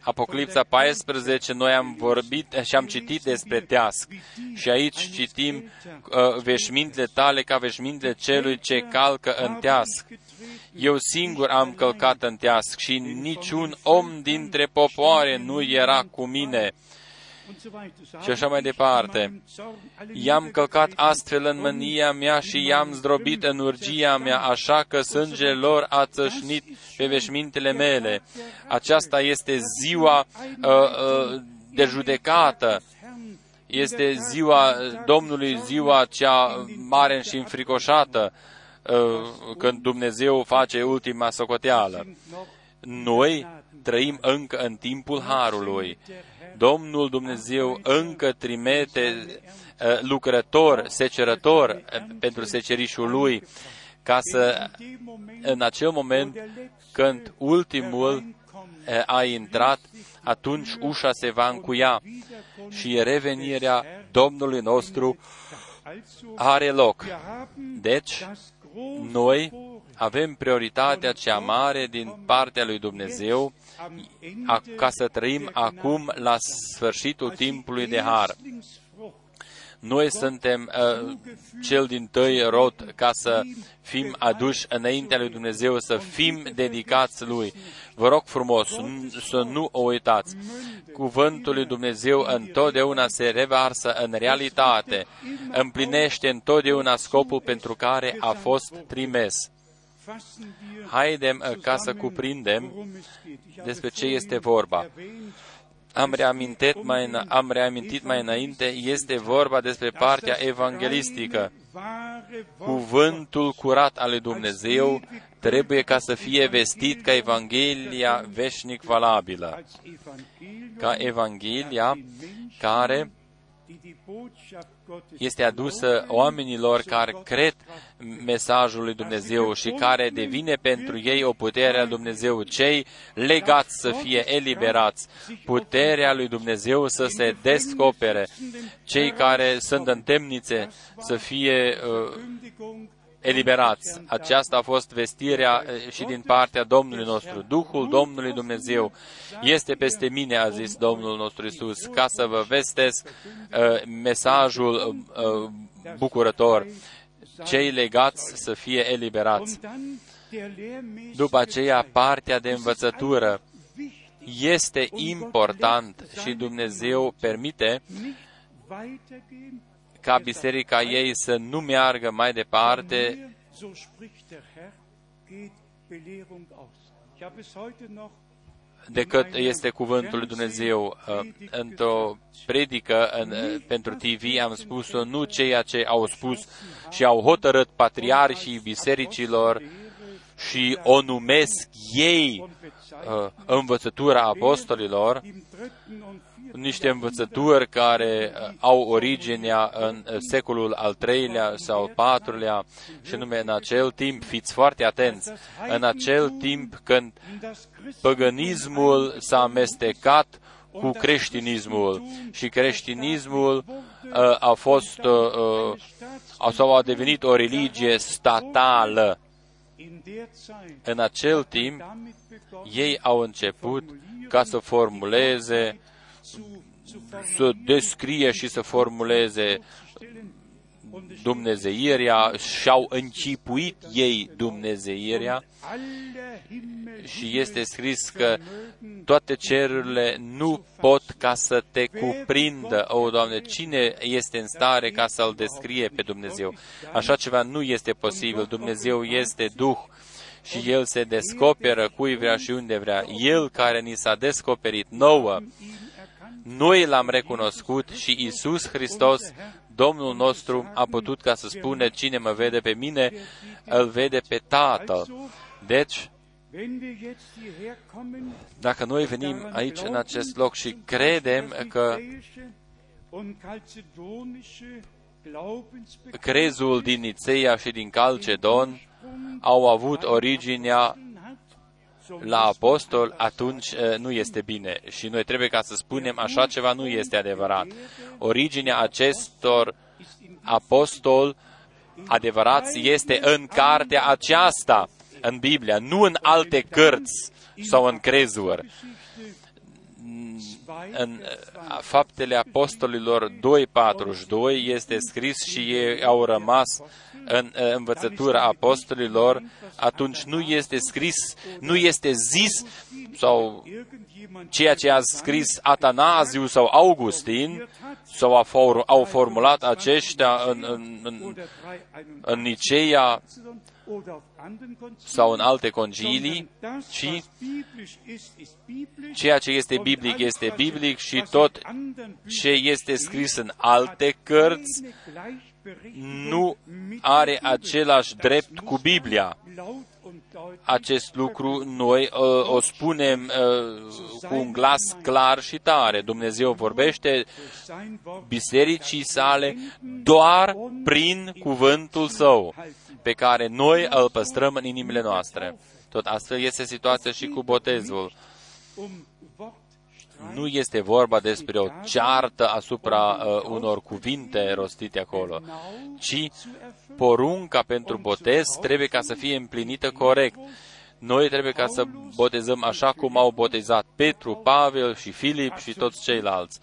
Apocalipsa 14, noi am vorbit și am citit despre teasc. Și aici citim uh, veșmintele tale ca veșmintele celui ce calcă în teasc. Eu singur am călcat în teasc și niciun om dintre popoare nu era cu mine și așa mai departe. I-am călcat astfel în mânia mea și i-am zdrobit în urgia mea, așa că sângele lor a țășnit pe veșmintele mele. Aceasta este ziua uh, uh, de judecată. Este ziua Domnului, ziua cea mare și înfricoșată, uh, când Dumnezeu face ultima socoteală. Noi trăim încă în timpul Harului Domnul Dumnezeu încă trimite uh, lucrător, secerător uh, pentru secerișul lui, ca să, în acel moment când ultimul uh, a intrat, atunci ușa se va încuia și revenirea Domnului nostru are loc. Deci, noi avem prioritatea cea mare din partea lui Dumnezeu ca să trăim acum la sfârșitul timpului de har. Noi suntem uh, cel din tăi rod ca să fim aduși înaintea lui Dumnezeu, să fim dedicați lui. Vă rog frumos să nu o uitați. Cuvântul lui Dumnezeu întotdeauna se revarsă în realitate, împlinește întotdeauna scopul pentru care a fost trimis. Haidem uh, ca să cuprindem despre ce este vorba. Am reamintit, mai, am reamintit mai înainte, este vorba despre partea evanghelistică. Cuvântul curat al lui Dumnezeu trebuie ca să fie vestit ca Evanghelia veșnic valabilă, ca Evanghelia care este adusă oamenilor care cred mesajul lui Dumnezeu și care devine pentru ei o putere a Dumnezeu. Cei legați să fie eliberați, puterea lui Dumnezeu să se descopere, cei care sunt în temnițe să fie uh, eliberați. Aceasta a fost vestirea eh, și din partea Domnului nostru. Duhul Domnului Dumnezeu este peste mine, a zis Domnul nostru Isus, ca să vă vestesc uh, mesajul uh, bucurător. Cei legați să fie eliberați. După aceea, partea de învățătură este important și Dumnezeu permite ca biserica ei să nu meargă mai departe decât este cuvântul lui Dumnezeu. Uh, într-o predică în, uh, pentru TV am spus-o, nu ceea ce au spus și au hotărât patriarhii bisericilor și o numesc ei uh, învățătura apostolilor, niște învățături care uh, au originea în uh, secolul al treilea sau al patrulea și nume în acel timp, fiți foarte atenți, în acel timp când păgânismul s-a amestecat cu creștinismul și creștinismul uh, a fost uh, uh, sau a devenit o religie statală. În acel timp, ei au început ca să formuleze să descrie și să formuleze dumnezeirea și-au încipuit ei dumnezeirea și este scris că toate cerurile nu pot ca să te cuprindă. O, Doamne, cine este în stare ca să-L descrie pe Dumnezeu? Așa ceva nu este posibil. Dumnezeu este Duh și El se descoperă cui vrea și unde vrea. El care ni s-a descoperit nouă noi l-am recunoscut și Isus Hristos, Domnul nostru, a putut ca să spune, cine mă vede pe mine, îl vede pe Tatăl. Deci, Dacă noi venim aici în acest loc și credem că crezul din Nițeia și din Calcedon au avut originea la apostol, atunci nu este bine. Și noi trebuie ca să spunem așa ceva nu este adevărat. Originea acestor apostol adevărați este în cartea aceasta, în Biblia, nu în alte cărți sau în crezuri în Faptele Apostolilor 2.42 este scris și ei au rămas în învățătura apostolilor, atunci nu este scris, nu este zis sau ceea ce a scris Atanaziu sau Augustin sau au formulat aceștia în, în, în, în Niceea sau în alte concilii, ci ceea ce este biblic este biblic și tot ce este scris în alte cărți nu are același drept cu Biblia. Acest lucru noi uh, o spunem uh, cu un glas clar și tare. Dumnezeu vorbește bisericii sale doar prin cuvântul său pe care noi îl păstrăm în inimile noastre. Tot astfel este situația și cu botezul. Nu este vorba despre o ceartă asupra uh, unor cuvinte rostite acolo, ci porunca pentru botez trebuie ca să fie împlinită corect. Noi trebuie ca să botezăm așa cum au botezat Petru, Pavel și Filip și toți ceilalți.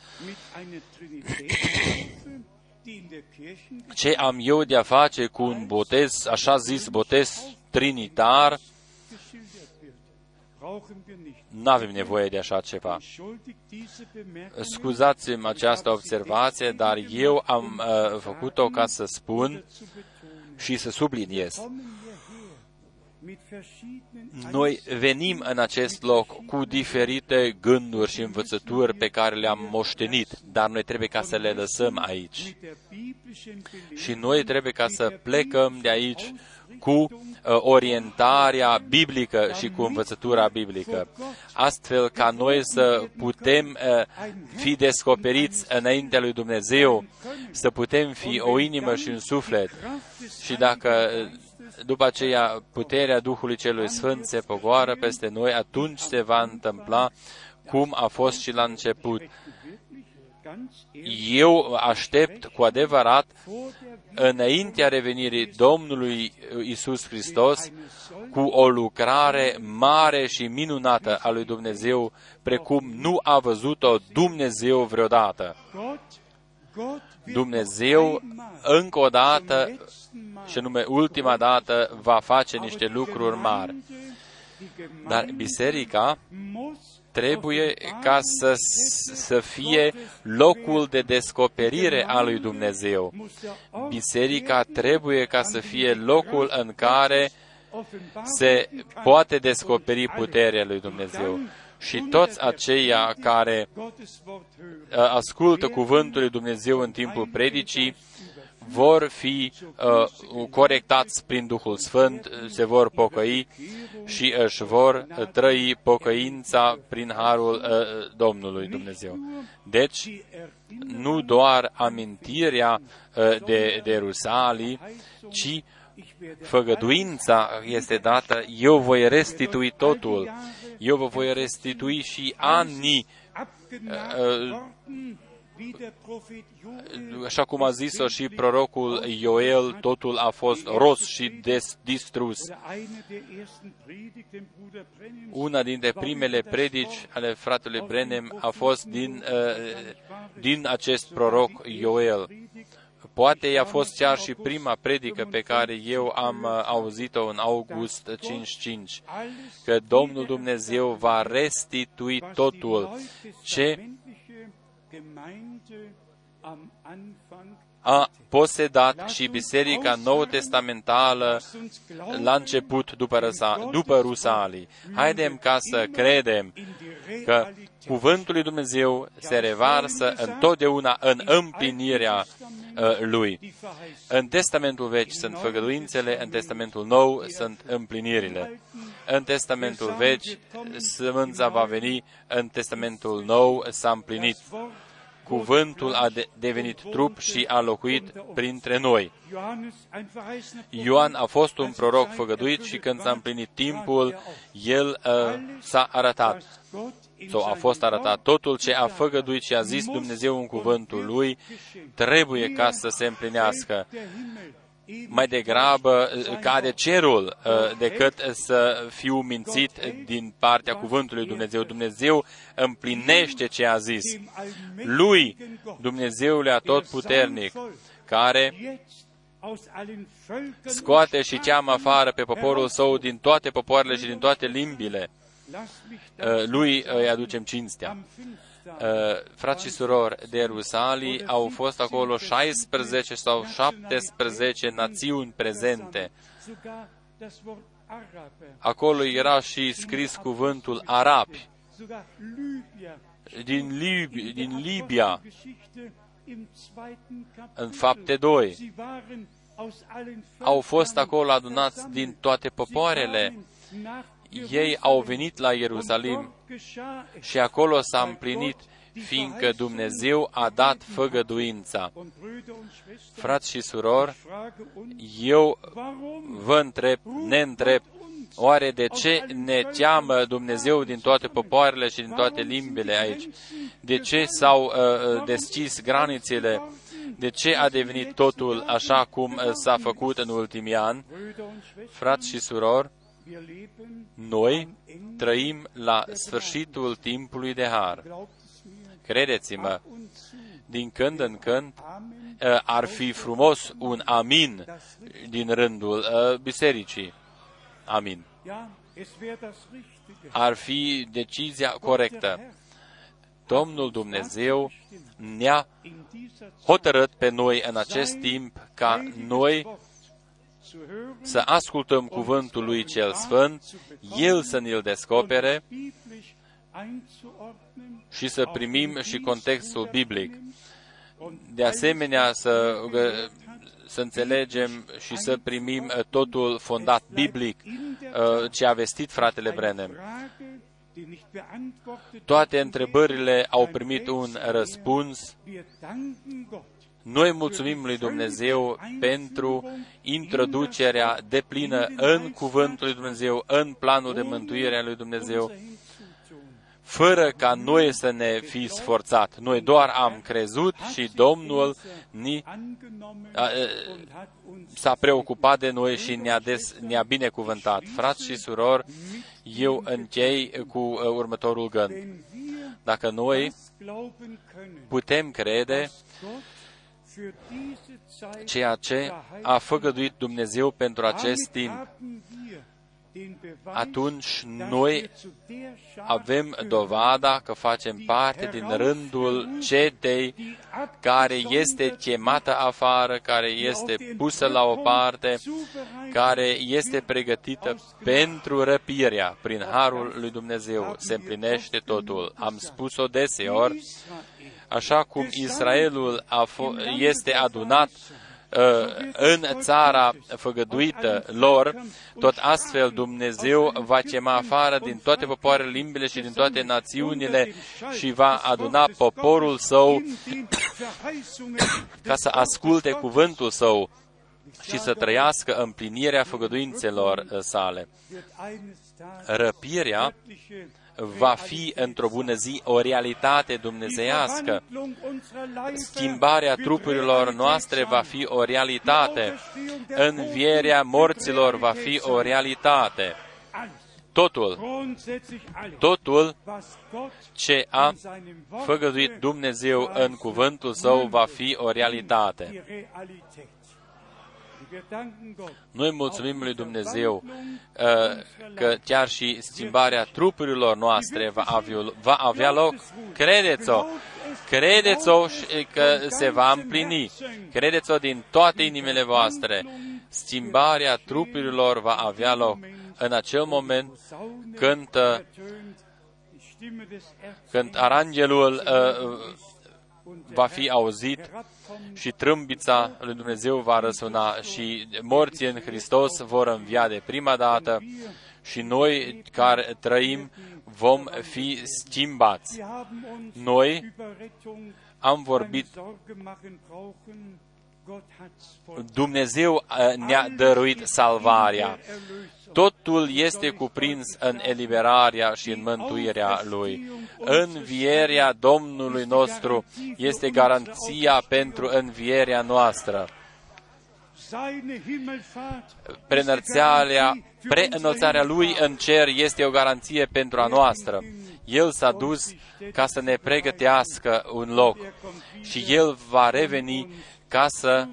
Ce am eu de a face cu un botez, așa zis botez trinitar, nu avem nevoie de așa ceva. Scuzați-mi această observație, dar eu am uh, făcut-o ca să spun și să subliniez. Noi venim în acest loc cu diferite gânduri și învățături pe care le-am moștenit, dar noi trebuie ca să le lăsăm aici. Și noi trebuie ca să plecăm de aici cu uh, orientarea biblică și cu învățătura biblică, astfel ca noi să putem uh, fi descoperiți înaintea lui Dumnezeu, să putem fi o inimă și un suflet. Și dacă după aceea puterea Duhului Celui Sfânt se pogoară peste noi, atunci se va întâmpla cum a fost și la început. Eu aștept cu adevărat, înaintea revenirii Domnului Isus Hristos, cu o lucrare mare și minunată a lui Dumnezeu, precum nu a văzut-o Dumnezeu vreodată. Dumnezeu încă o dată și nume ultima dată va face niște lucruri mari. Dar biserica trebuie ca să, să fie locul de descoperire a lui Dumnezeu. Biserica trebuie ca să fie locul în care se poate descoperi puterea lui Dumnezeu. Și toți aceia care ascultă cuvântul lui Dumnezeu în timpul predicii vor fi uh, corectați prin Duhul Sfânt, se vor pocăi și își vor trăi pocăința prin harul uh, Domnului Dumnezeu. Deci, nu doar amintirea uh, de, de Rusalii, ci făgăduința este dată, eu voi restitui totul, eu vă voi restitui și anii uh, așa cum a zis-o și prorocul Ioel, totul a fost ros și des, distrus. Una dintre primele predici ale fratelui Brenem a fost din, uh, din acest proroc Ioel. Poate i-a fost chiar și prima predică pe care eu am uh, auzit-o în august 5.5, că Domnul Dumnezeu va restitui totul ce a posedat și Biserica Nou Testamentală la început după, răsa, după Rusalii. Haidem ca să credem că Cuvântul lui Dumnezeu se revarsă întotdeauna în împlinirea uh, Lui. În Testamentul Vechi sunt făgăduințele, în Testamentul Nou sunt împlinirile. în Testamentul Vechi, sămânța va veni, în Testamentul Nou s-a împlinit. Cuvântul a devenit trup și a locuit printre noi. Ioan a fost un proroc făgăduit și când s-a împlinit timpul, el uh, s-a arătat sau a fost arătat. Totul ce a făgăduit și a zis Dumnezeu în cuvântul lui trebuie ca să se împlinească mai degrabă uh, cade cerul uh, decât să fiu mințit din partea cuvântului Dumnezeu. Dumnezeu împlinește ce a zis. Lui, Dumnezeule atotputernic, care scoate și cheamă afară pe poporul său din toate popoarele și din toate limbile. Uh, lui îi aducem cinstea. Uh, frați și surori de Ierusalii, au fost acolo 16 sau 17 națiuni prezente. Acolo era și scris cuvântul arabi. Din, Lib- din Libia, în fapte 2, au fost acolo adunați din toate popoarele ei au venit la Ierusalim și acolo s-a împlinit, fiindcă Dumnezeu a dat făgăduința. Frați și surori, eu vă întreb, ne întreb, oare de ce ne teamă Dumnezeu din toate popoarele și din toate limbile aici? De ce s-au uh, uh deschis granițele? De ce a devenit totul așa cum uh, s-a făcut în ultimii ani? Frați și surori, noi trăim la sfârșitul timpului de har. Credeți-mă, din când în când ă, ar fi frumos un amin din rândul ă, bisericii. Amin. Ar fi decizia corectă. Domnul Dumnezeu ne-a hotărât pe noi în acest timp ca noi să ascultăm cuvântul lui cel Sfânt, El să ne-l descopere și să primim și contextul biblic. De asemenea, să, să înțelegem și să primim totul fondat biblic, uh, ce a vestit fratele Brenem. Toate întrebările au primit un răspuns noi mulțumim lui Dumnezeu pentru introducerea deplină în Cuvântul lui Dumnezeu, în planul de mântuire a lui Dumnezeu, fără ca noi să ne fi sforțat. Noi doar am crezut și Domnul ni, a, s-a preocupat de noi și ne-a, des, ne-a binecuvântat. Frați și surori, eu închei cu următorul gând. Dacă noi putem crede ceea ce a făgăduit Dumnezeu pentru acest timp, atunci noi avem dovada că facem parte din rândul cetei care este chemată afară, care este pusă la o parte, care este pregătită pentru răpirea prin harul lui Dumnezeu. Se împlinește totul. Am spus-o deseori așa cum Israelul a este adunat uh, în țara făgăduită lor, tot astfel Dumnezeu va chema afară din toate popoarele, limbile și din toate națiunile și va aduna poporul său ca să asculte cuvântul său și să trăiască împlinirea făgăduințelor sale. Răpirea va fi într-o bună zi o realitate dumnezeiască. Schimbarea trupurilor noastre va fi o realitate. Învierea morților va fi o realitate. Totul, totul ce a făgăduit Dumnezeu în cuvântul Său va fi o realitate. Noi mulțumim lui Dumnezeu uh, că chiar și schimbarea trupurilor noastre va avea, va avea loc. Credeți-o! Credeți-o că se va împlini. Credeți-o din toate inimile voastre. Schimbarea trupurilor va avea loc în acel moment când, uh, când arangelul uh, va fi auzit și trâmbița lui Dumnezeu va răsuna și morții în Hristos vor învia de prima dată și noi care trăim vom fi schimbați. Noi am vorbit Dumnezeu uh, ne-a dăruit salvarea. Totul este cuprins în eliberarea și în mântuirea Lui. Învierea Domnului nostru este garanția pentru învierea noastră. Preînălțarea, preînălțarea Lui în cer este o garanție pentru a noastră. El s-a dus ca să ne pregătească un loc și El va reveni ca să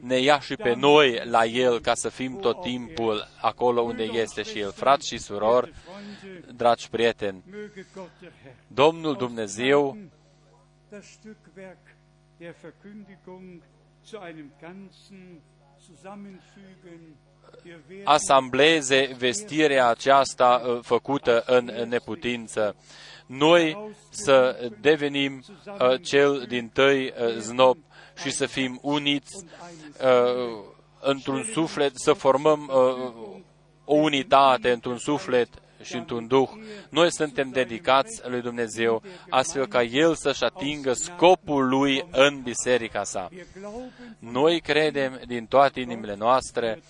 ne ia și pe noi la El ca să fim tot timpul acolo unde este și El. Frați și surori, dragi prieteni, Domnul Dumnezeu asambleze vestirea aceasta uh, făcută în neputință. Noi să devenim uh, cel din tăi uh, znop și să fim uniți uh, într-un suflet, să formăm uh, o unitate într-un suflet și într-un duh. Noi suntem dedicați lui Dumnezeu, astfel ca El să-și atingă scopul Lui în biserica sa. Noi credem din toate inimile noastre,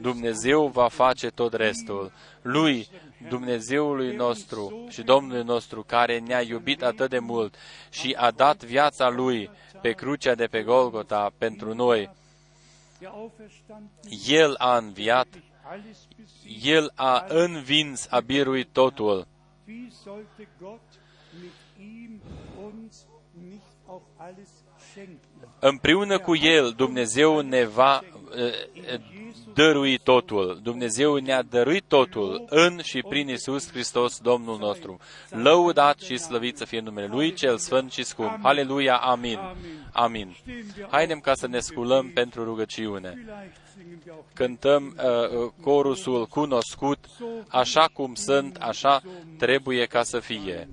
Dumnezeu va face tot restul. Lui, Dumnezeului nostru și Domnului nostru, care ne-a iubit atât de mult și a dat viața Lui pe crucea de pe Golgota pentru noi. El a înviat, El a învins, a biruit totul. Împreună cu El, Dumnezeu ne va eh, dărui totul. Dumnezeu ne-a dăruit totul în și prin Isus Hristos, Domnul nostru. Lăudat și slăvit să fie numele Lui, cel sfânt și scump. Haleluia, amin. Amin. Haidem ca să ne sculăm pentru rugăciune. Cântăm uh, corusul cunoscut, așa cum sunt, așa trebuie ca să fie.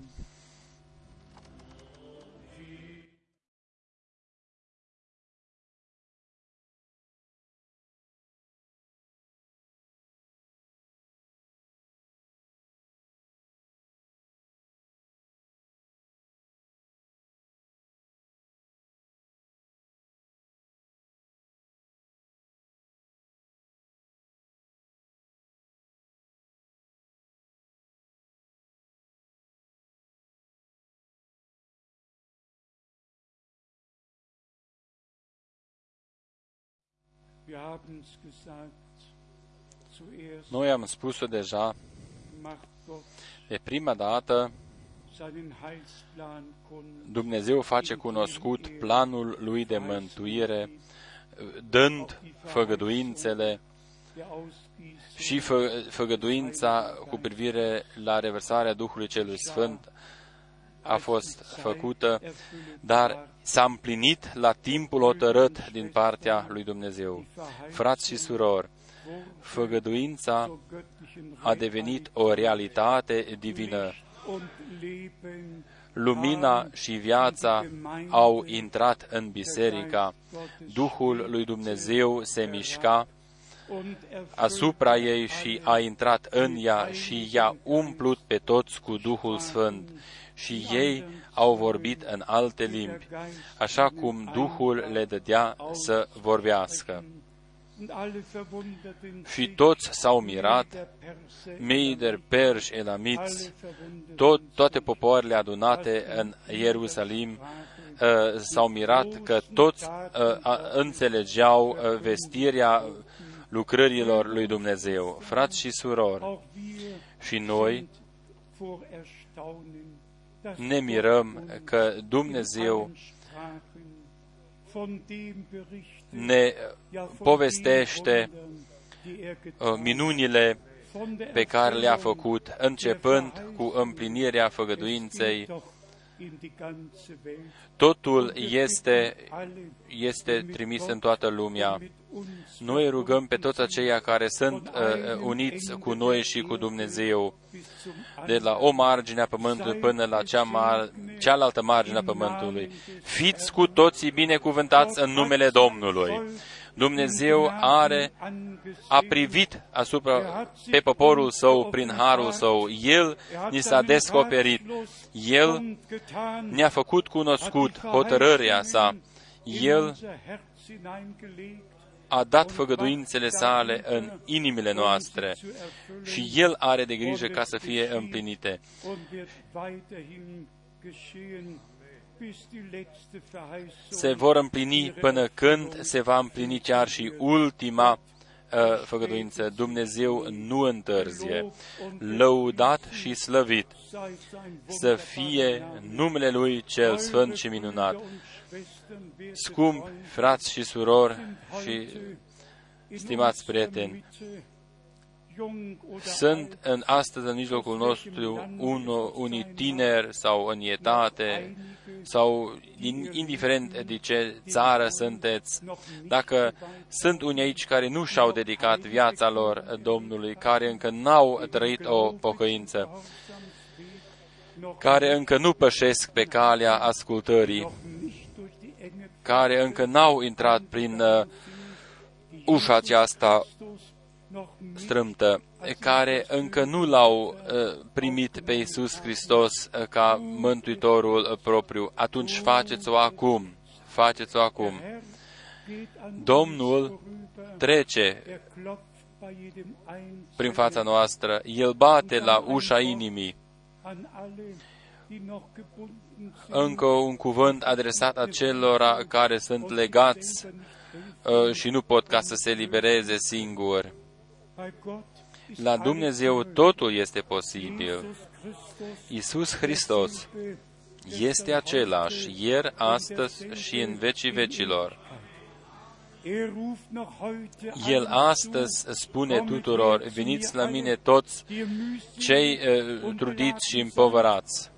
Noi am spus-o deja, de prima dată Dumnezeu face cunoscut planul lui de mântuire, dând făgăduințele și fă, făgăduința cu privire la reversarea Duhului Celui Sfânt a fost făcută, dar s-a împlinit la timpul hotărât din partea lui Dumnezeu. Frați și surori, făgăduința a devenit o realitate divină. Lumina și viața au intrat în biserica, Duhul lui Dumnezeu se mișca asupra ei și a intrat în ea și i-a umplut pe toți cu Duhul Sfânt și ei au vorbit în alte limbi, așa cum Duhul le dădea să vorbească. Și toți s-au mirat, Meider, Perși, Elamiți, tot, toate popoarele adunate în Ierusalim uh, s-au mirat că toți uh, înțelegeau uh, vestirea lucrărilor lui Dumnezeu. Frați și surori, și noi ne mirăm că Dumnezeu ne povestește uh, minunile pe care le-a făcut, începând cu împlinirea făgăduinței Totul este, este trimis în toată lumea. Noi rugăm pe toți aceia care sunt uh, uniți cu noi și cu Dumnezeu, de la o margine a pământului până la cea mar- cealaltă margine a pământului. Fiți cu toții binecuvântați în numele Domnului. Dumnezeu are, a privit asupra pe poporul său prin harul său. El ni s-a descoperit. El ne-a făcut cunoscut hotărârea sa. El a dat făgăduințele sale în inimile noastre și El are de grijă ca să fie împlinite. Se vor împlini până când se va împlini chiar și ultima uh, făgăduință. Dumnezeu nu întârzie. Lăudat și slăvit să fie numele Lui cel Sfânt și minunat. Scumpi frați și surori și stimați prieteni, sunt în astăzi în mijlocul nostru un, unii tineri sau în etate sau indiferent de ce țară sunteți, dacă sunt unii aici care nu și-au dedicat viața lor Domnului, care încă n-au trăit o pocăință, care încă nu pășesc pe calea ascultării, care încă n-au intrat prin uh, ușa aceasta strâmtă, care încă nu l-au uh, primit pe Iisus Hristos uh, ca Mântuitorul propriu, atunci faceți-o acum. Faceți-o acum. Domnul trece prin fața noastră. El bate la ușa inimii. Încă un cuvânt adresat acelora care sunt legați uh, și nu pot ca să se libereze singuri. La Dumnezeu totul este posibil. Iisus Hristos este același ieri, astăzi și în vecii vecilor. El astăzi spune tuturor, veniți la mine toți cei uh, trudiți și împovărați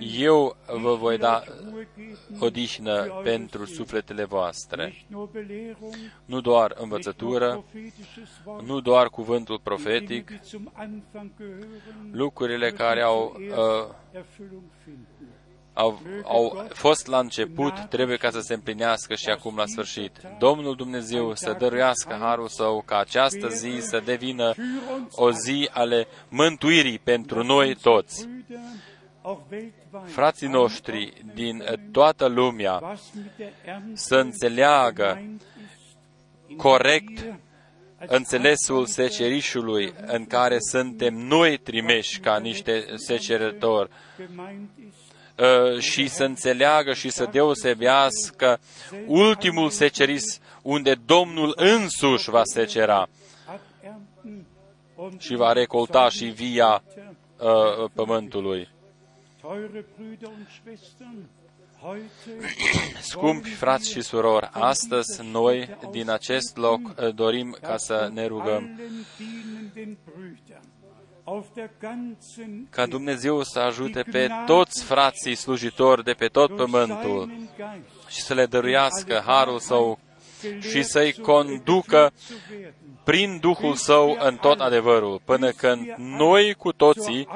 eu vă voi da odihnă pentru sufletele voastre. Nu doar învățătură, nu doar cuvântul profetic, lucrurile care au uh, au, au fost la început, trebuie ca să se împlinească și acum la sfârșit. Domnul Dumnezeu să dăruiască harul său ca această zi să devină o zi ale mântuirii pentru noi toți. Frații noștri din toată lumea să înțeleagă corect înțelesul secerișului în care suntem noi trimeși ca niște secerători Uh, și să înțeleagă și să deosebească ultimul seceris unde Domnul însuși va secera și va recolta și via uh, pământului. Scumpi frați și surori, astăzi noi din acest loc uh, dorim ca să ne rugăm ca Dumnezeu să ajute pe toți frații slujitori de pe tot pământul și să le dăruiască harul său și să-i conducă prin Duhul Său în tot adevărul, până când noi cu toții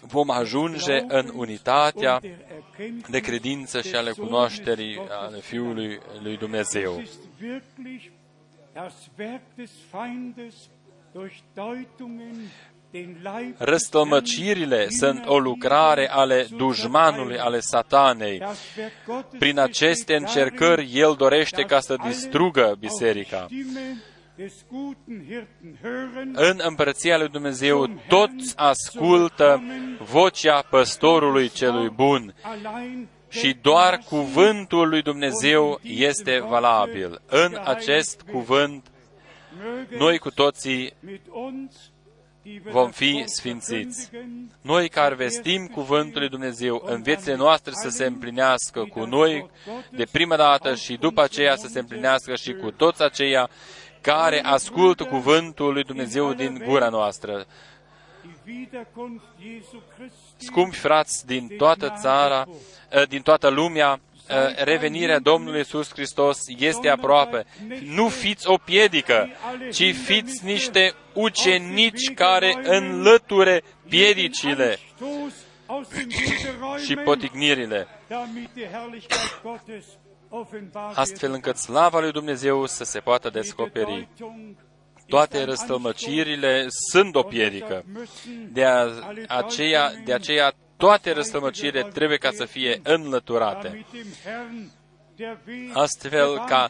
vom ajunge în unitatea de credință și ale cunoașterii ale Fiului lui Dumnezeu. Răstălmăcirile sunt o lucrare ale dușmanului, ale satanei. Prin aceste încercări, el dorește ca să distrugă biserica. În împărăția lui Dumnezeu toți ascultă vocea păstorului celui bun și doar cuvântul lui Dumnezeu este valabil. În acest cuvânt, noi cu toții vom fi sfințiți. Noi care vestim Cuvântul lui Dumnezeu în viețile noastre să se împlinească cu noi de prima dată și după aceea să se împlinească și cu toți aceia care ascultă Cuvântul lui Dumnezeu din gura noastră. Scumpi frați din toată țara, din toată lumea, Uh, revenirea Domnului Iisus Hristos este aproape. Nu fiți o piedică, ci fiți niște ucenici care înlăture piedicile și poticnirile, astfel încât slava lui Dumnezeu să se poată descoperi. Toate răstălmăcirile sunt o pierică. De, a, aceea, de aceea toate răstălmăcirile trebuie ca să fie înlăturate. Astfel ca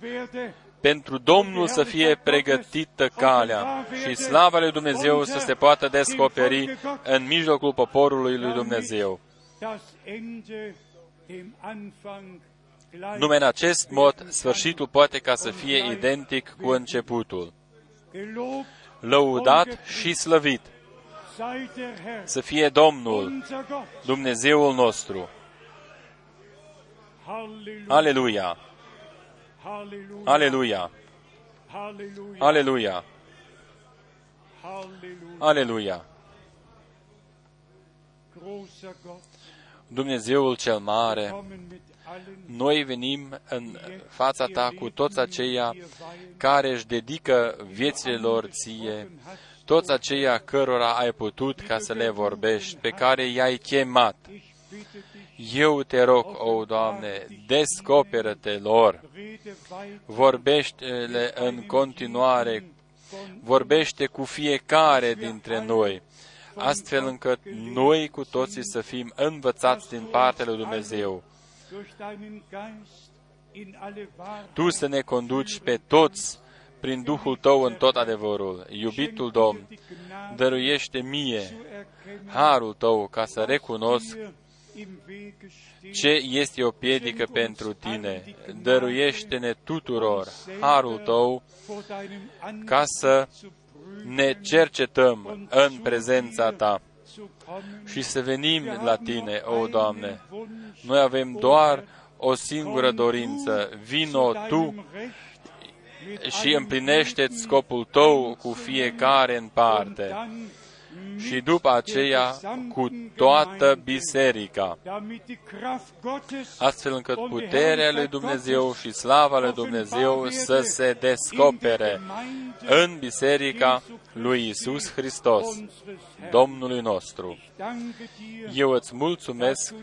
pentru Domnul să fie pregătită calea și slava lui Dumnezeu să se poată descoperi în mijlocul poporului lui Dumnezeu. Numai în acest mod, sfârșitul poate ca să fie identic cu începutul. Lăudat și slăvit să fie Domnul, Dumnezeul nostru. Aleluia! Aleluia! Aleluia! Aleluia! Dumnezeul cel mare, noi venim în fața ta cu toți aceia care își dedică viețile lor ție, toți aceia cărora ai putut ca să le vorbești, pe care i-ai chemat. Eu te rog, o Doamne, descoperă-te lor, vorbește-le în continuare, vorbește cu fiecare dintre noi, astfel încât noi cu toții să fim învățați din partea lui Dumnezeu. Tu să ne conduci pe toți prin Duhul Tău în tot adevărul. Iubitul Domn, dăruiește mie harul Tău ca să recunosc ce este o piedică pentru tine. Dăruiește-ne tuturor harul Tău ca să ne cercetăm în prezența Ta și să venim la Tine, o Doamne. Noi avem doar o singură dorință. Vino Tu și împlinește scopul Tău cu fiecare în parte și după aceea cu toată biserica, astfel încât puterea lui Dumnezeu și slava lui Dumnezeu să se descopere în biserica lui Isus Hristos, Domnului nostru. Eu îți mulțumesc,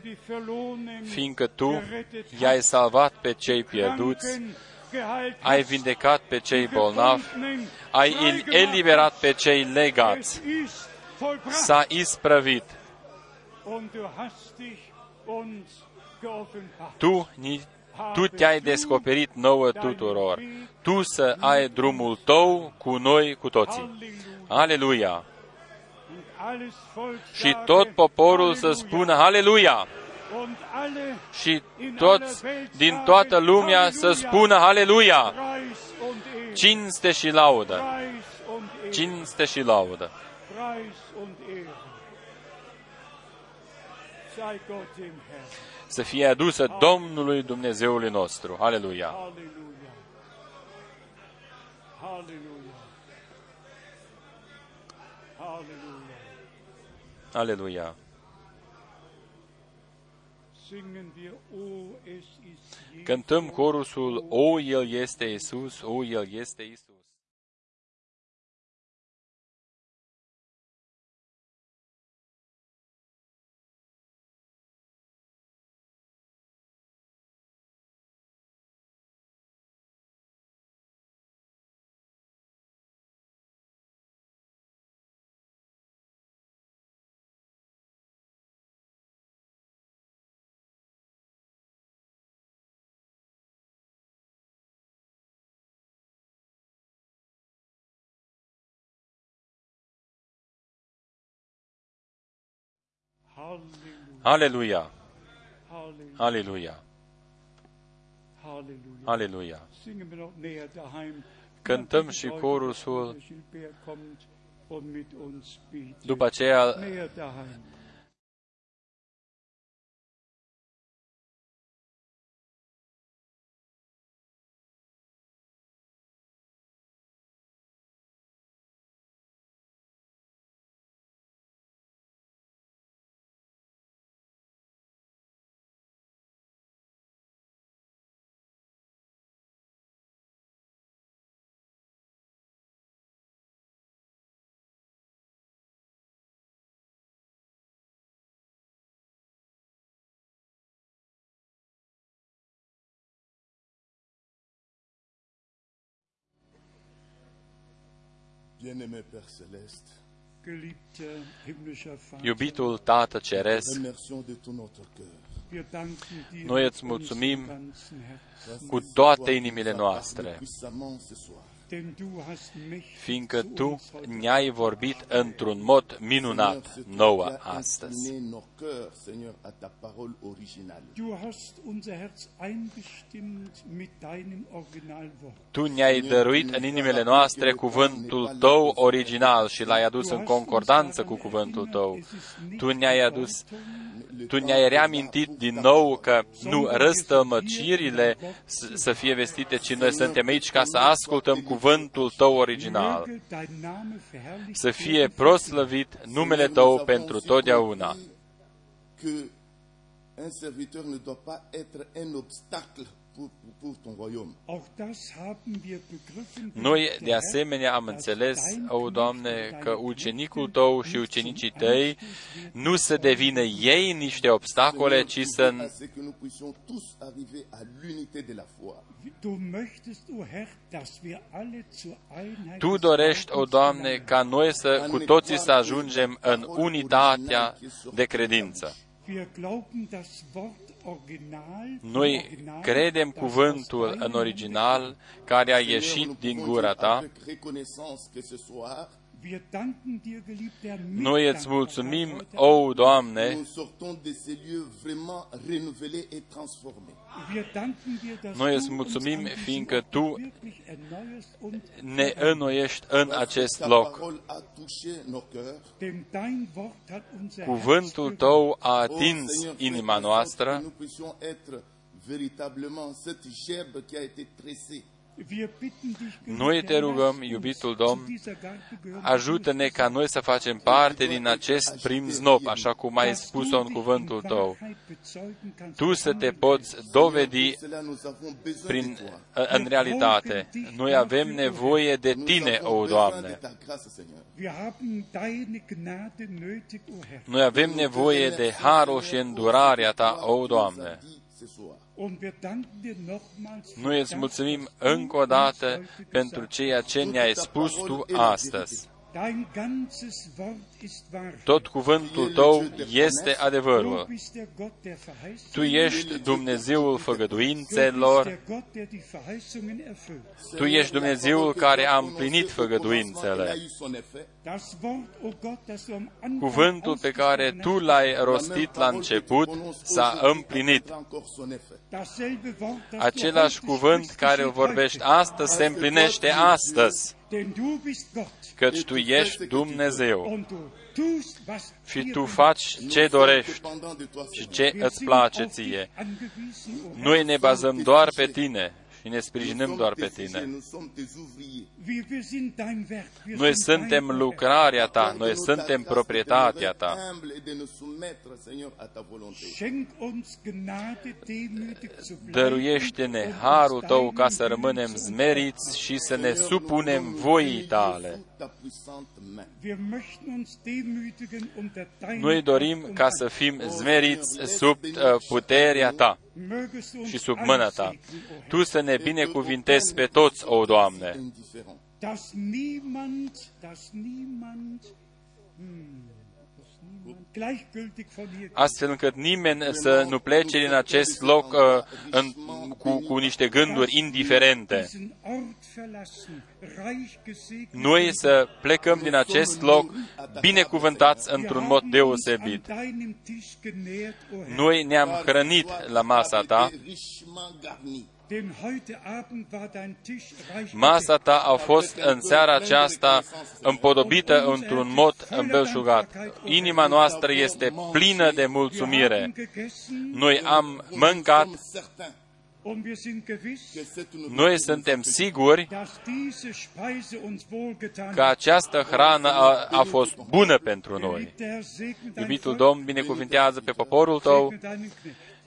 fiindcă Tu i-ai salvat pe cei pierduți, ai vindecat pe cei bolnavi, ai eliberat pe cei legați, s-a isprăvit. Tu, tu te-ai descoperit nouă tuturor. Tu să ai drumul tău cu noi, cu toții. Aleluia! Și tot poporul să spună Aleluia! Și toți din toată lumea să spună Aleluia! Cinste și laudă! Cinste și laudă! Să fie adusă Domnului Dumnezeului nostru. Aleluia! Aleluia! Cântăm corusul O, El este Isus, O, El este Isus. Aleluia! Aleluia! Aleluia! Cântăm și corusul. După aceea Iubitul Tată Ceresc, noi îți mulțumim cu toate inimile noastre, fiindcă Tu ne-ai vorbit într-un mod minunat nouă astăzi. Tu ne-ai dăruit în inimile noastre cuvântul Tău original și l-ai adus în concordanță cu cuvântul Tău. Tu ne-ai adus tu ne-ai reamintit din nou că nu răstămăcirile să fie vestite, ci noi suntem aici ca să ascultăm cuvântul Tău original. Să fie proslăvit numele Tău pentru totdeauna. Un serviteur ne doit pas être un obstacle noi, de asemenea, am înțeles, o Doamne, că ucenicul Tău și ucenicii Tăi nu să devină ei niște obstacole, ci să tu dorești, o Doamne, ca noi să cu toții să ajungem în unitatea de credință. Noi credem cuvântul în original care a ieșit din gura ta. Noi îți mulțumim, o Doamne, noi îți mulțumim fiindcă Tu ne înnoiești în acest loc. Cuvântul Tău a atins inima noastră noi te rugăm, iubitul Domn, ajută-ne ca noi să facem parte din acest prim znop, așa cum ai spus-o în cuvântul tău. Tu să te poți dovedi prin, în realitate. Noi avem nevoie de Tine, o Doamne. Noi avem nevoie de harul și îndurarea Ta, o Doamne. Noi îți mulțumim încă o dată pentru ceea ce ne-ai spus Tu astăzi. Tot cuvântul tău este adevărul. Tu ești Dumnezeul făgăduințelor. Tu ești Dumnezeul care a împlinit făgăduințele. Cuvântul pe care tu l-ai rostit la început s-a împlinit. Același cuvânt care îl vorbești astăzi se împlinește astăzi căci Tu ești Dumnezeu. Și Tu faci ce dorești și ce îți place ție. Noi ne bazăm doar pe Tine și ne sprijinim doar pe Tine. Noi suntem lucrarea Ta, noi suntem proprietatea Ta. Dăruiește-ne harul Tău ca să rămânem zmeriți și să ne supunem voii Tale. Noi dorim ca să fim zmeriți sub uh, puterea Ta și sub mâna Ta. Tu să ne binecuvintezi pe toți, o Doamne. Hmm astfel încât nimeni să nu plece din acest loc uh, în, cu, cu niște gânduri indiferente. Noi să plecăm din acest loc binecuvântați într-un mod deosebit. Noi ne-am hrănit la masa ta Masa ta a fost în seara aceasta împodobită într-un mod îmbelșugat. Inima noastră este plină de mulțumire. Noi am mâncat noi suntem siguri că această hrană a, a fost bună pentru noi. Iubitul Domn binecuvintează pe poporul tău,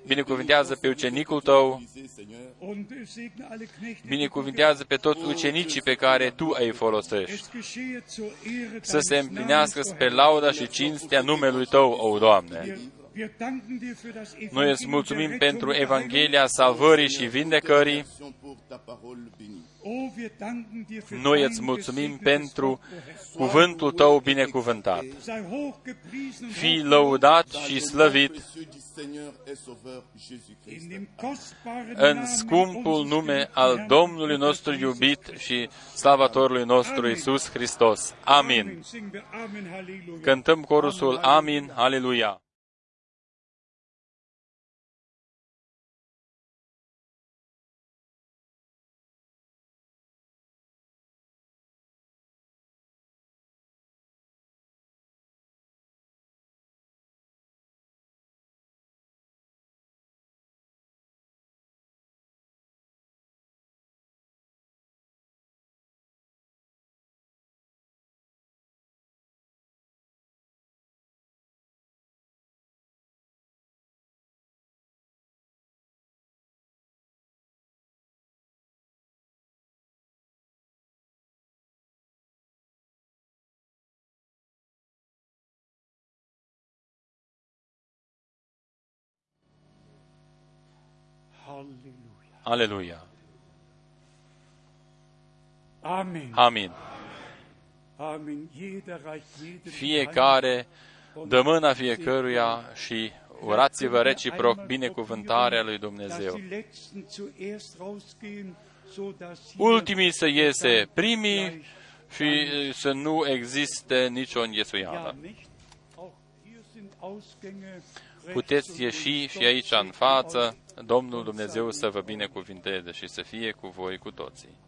binecuvintează pe ucenicul tău, binecuvintează pe toți ucenicii pe care tu îi folosești, să se împlinească spre lauda și cinstea numelui tău, o Doamne. Noi îți mulțumim pentru Evanghelia salvării și vindecării. Noi îți mulțumim pentru cuvântul tău binecuvântat. Fii lăudat și slăvit în scumpul nume al Domnului nostru iubit și Salvatorului nostru Isus Hristos. Amin. Cântăm corusul Amin, Aleluia. Aleluia. Amen. Amin. Amen. Jeder reicht jedem Fiecare dă mâna fiecăruia și urați-vă reciproc binecuvântarea lui Dumnezeu. Ultimii să iese primii și să nu existe nicio înghesuială. Puteți ieși și aici în față, Domnul Dumnezeu să vă binecuvinteze și să fie cu voi cu toții.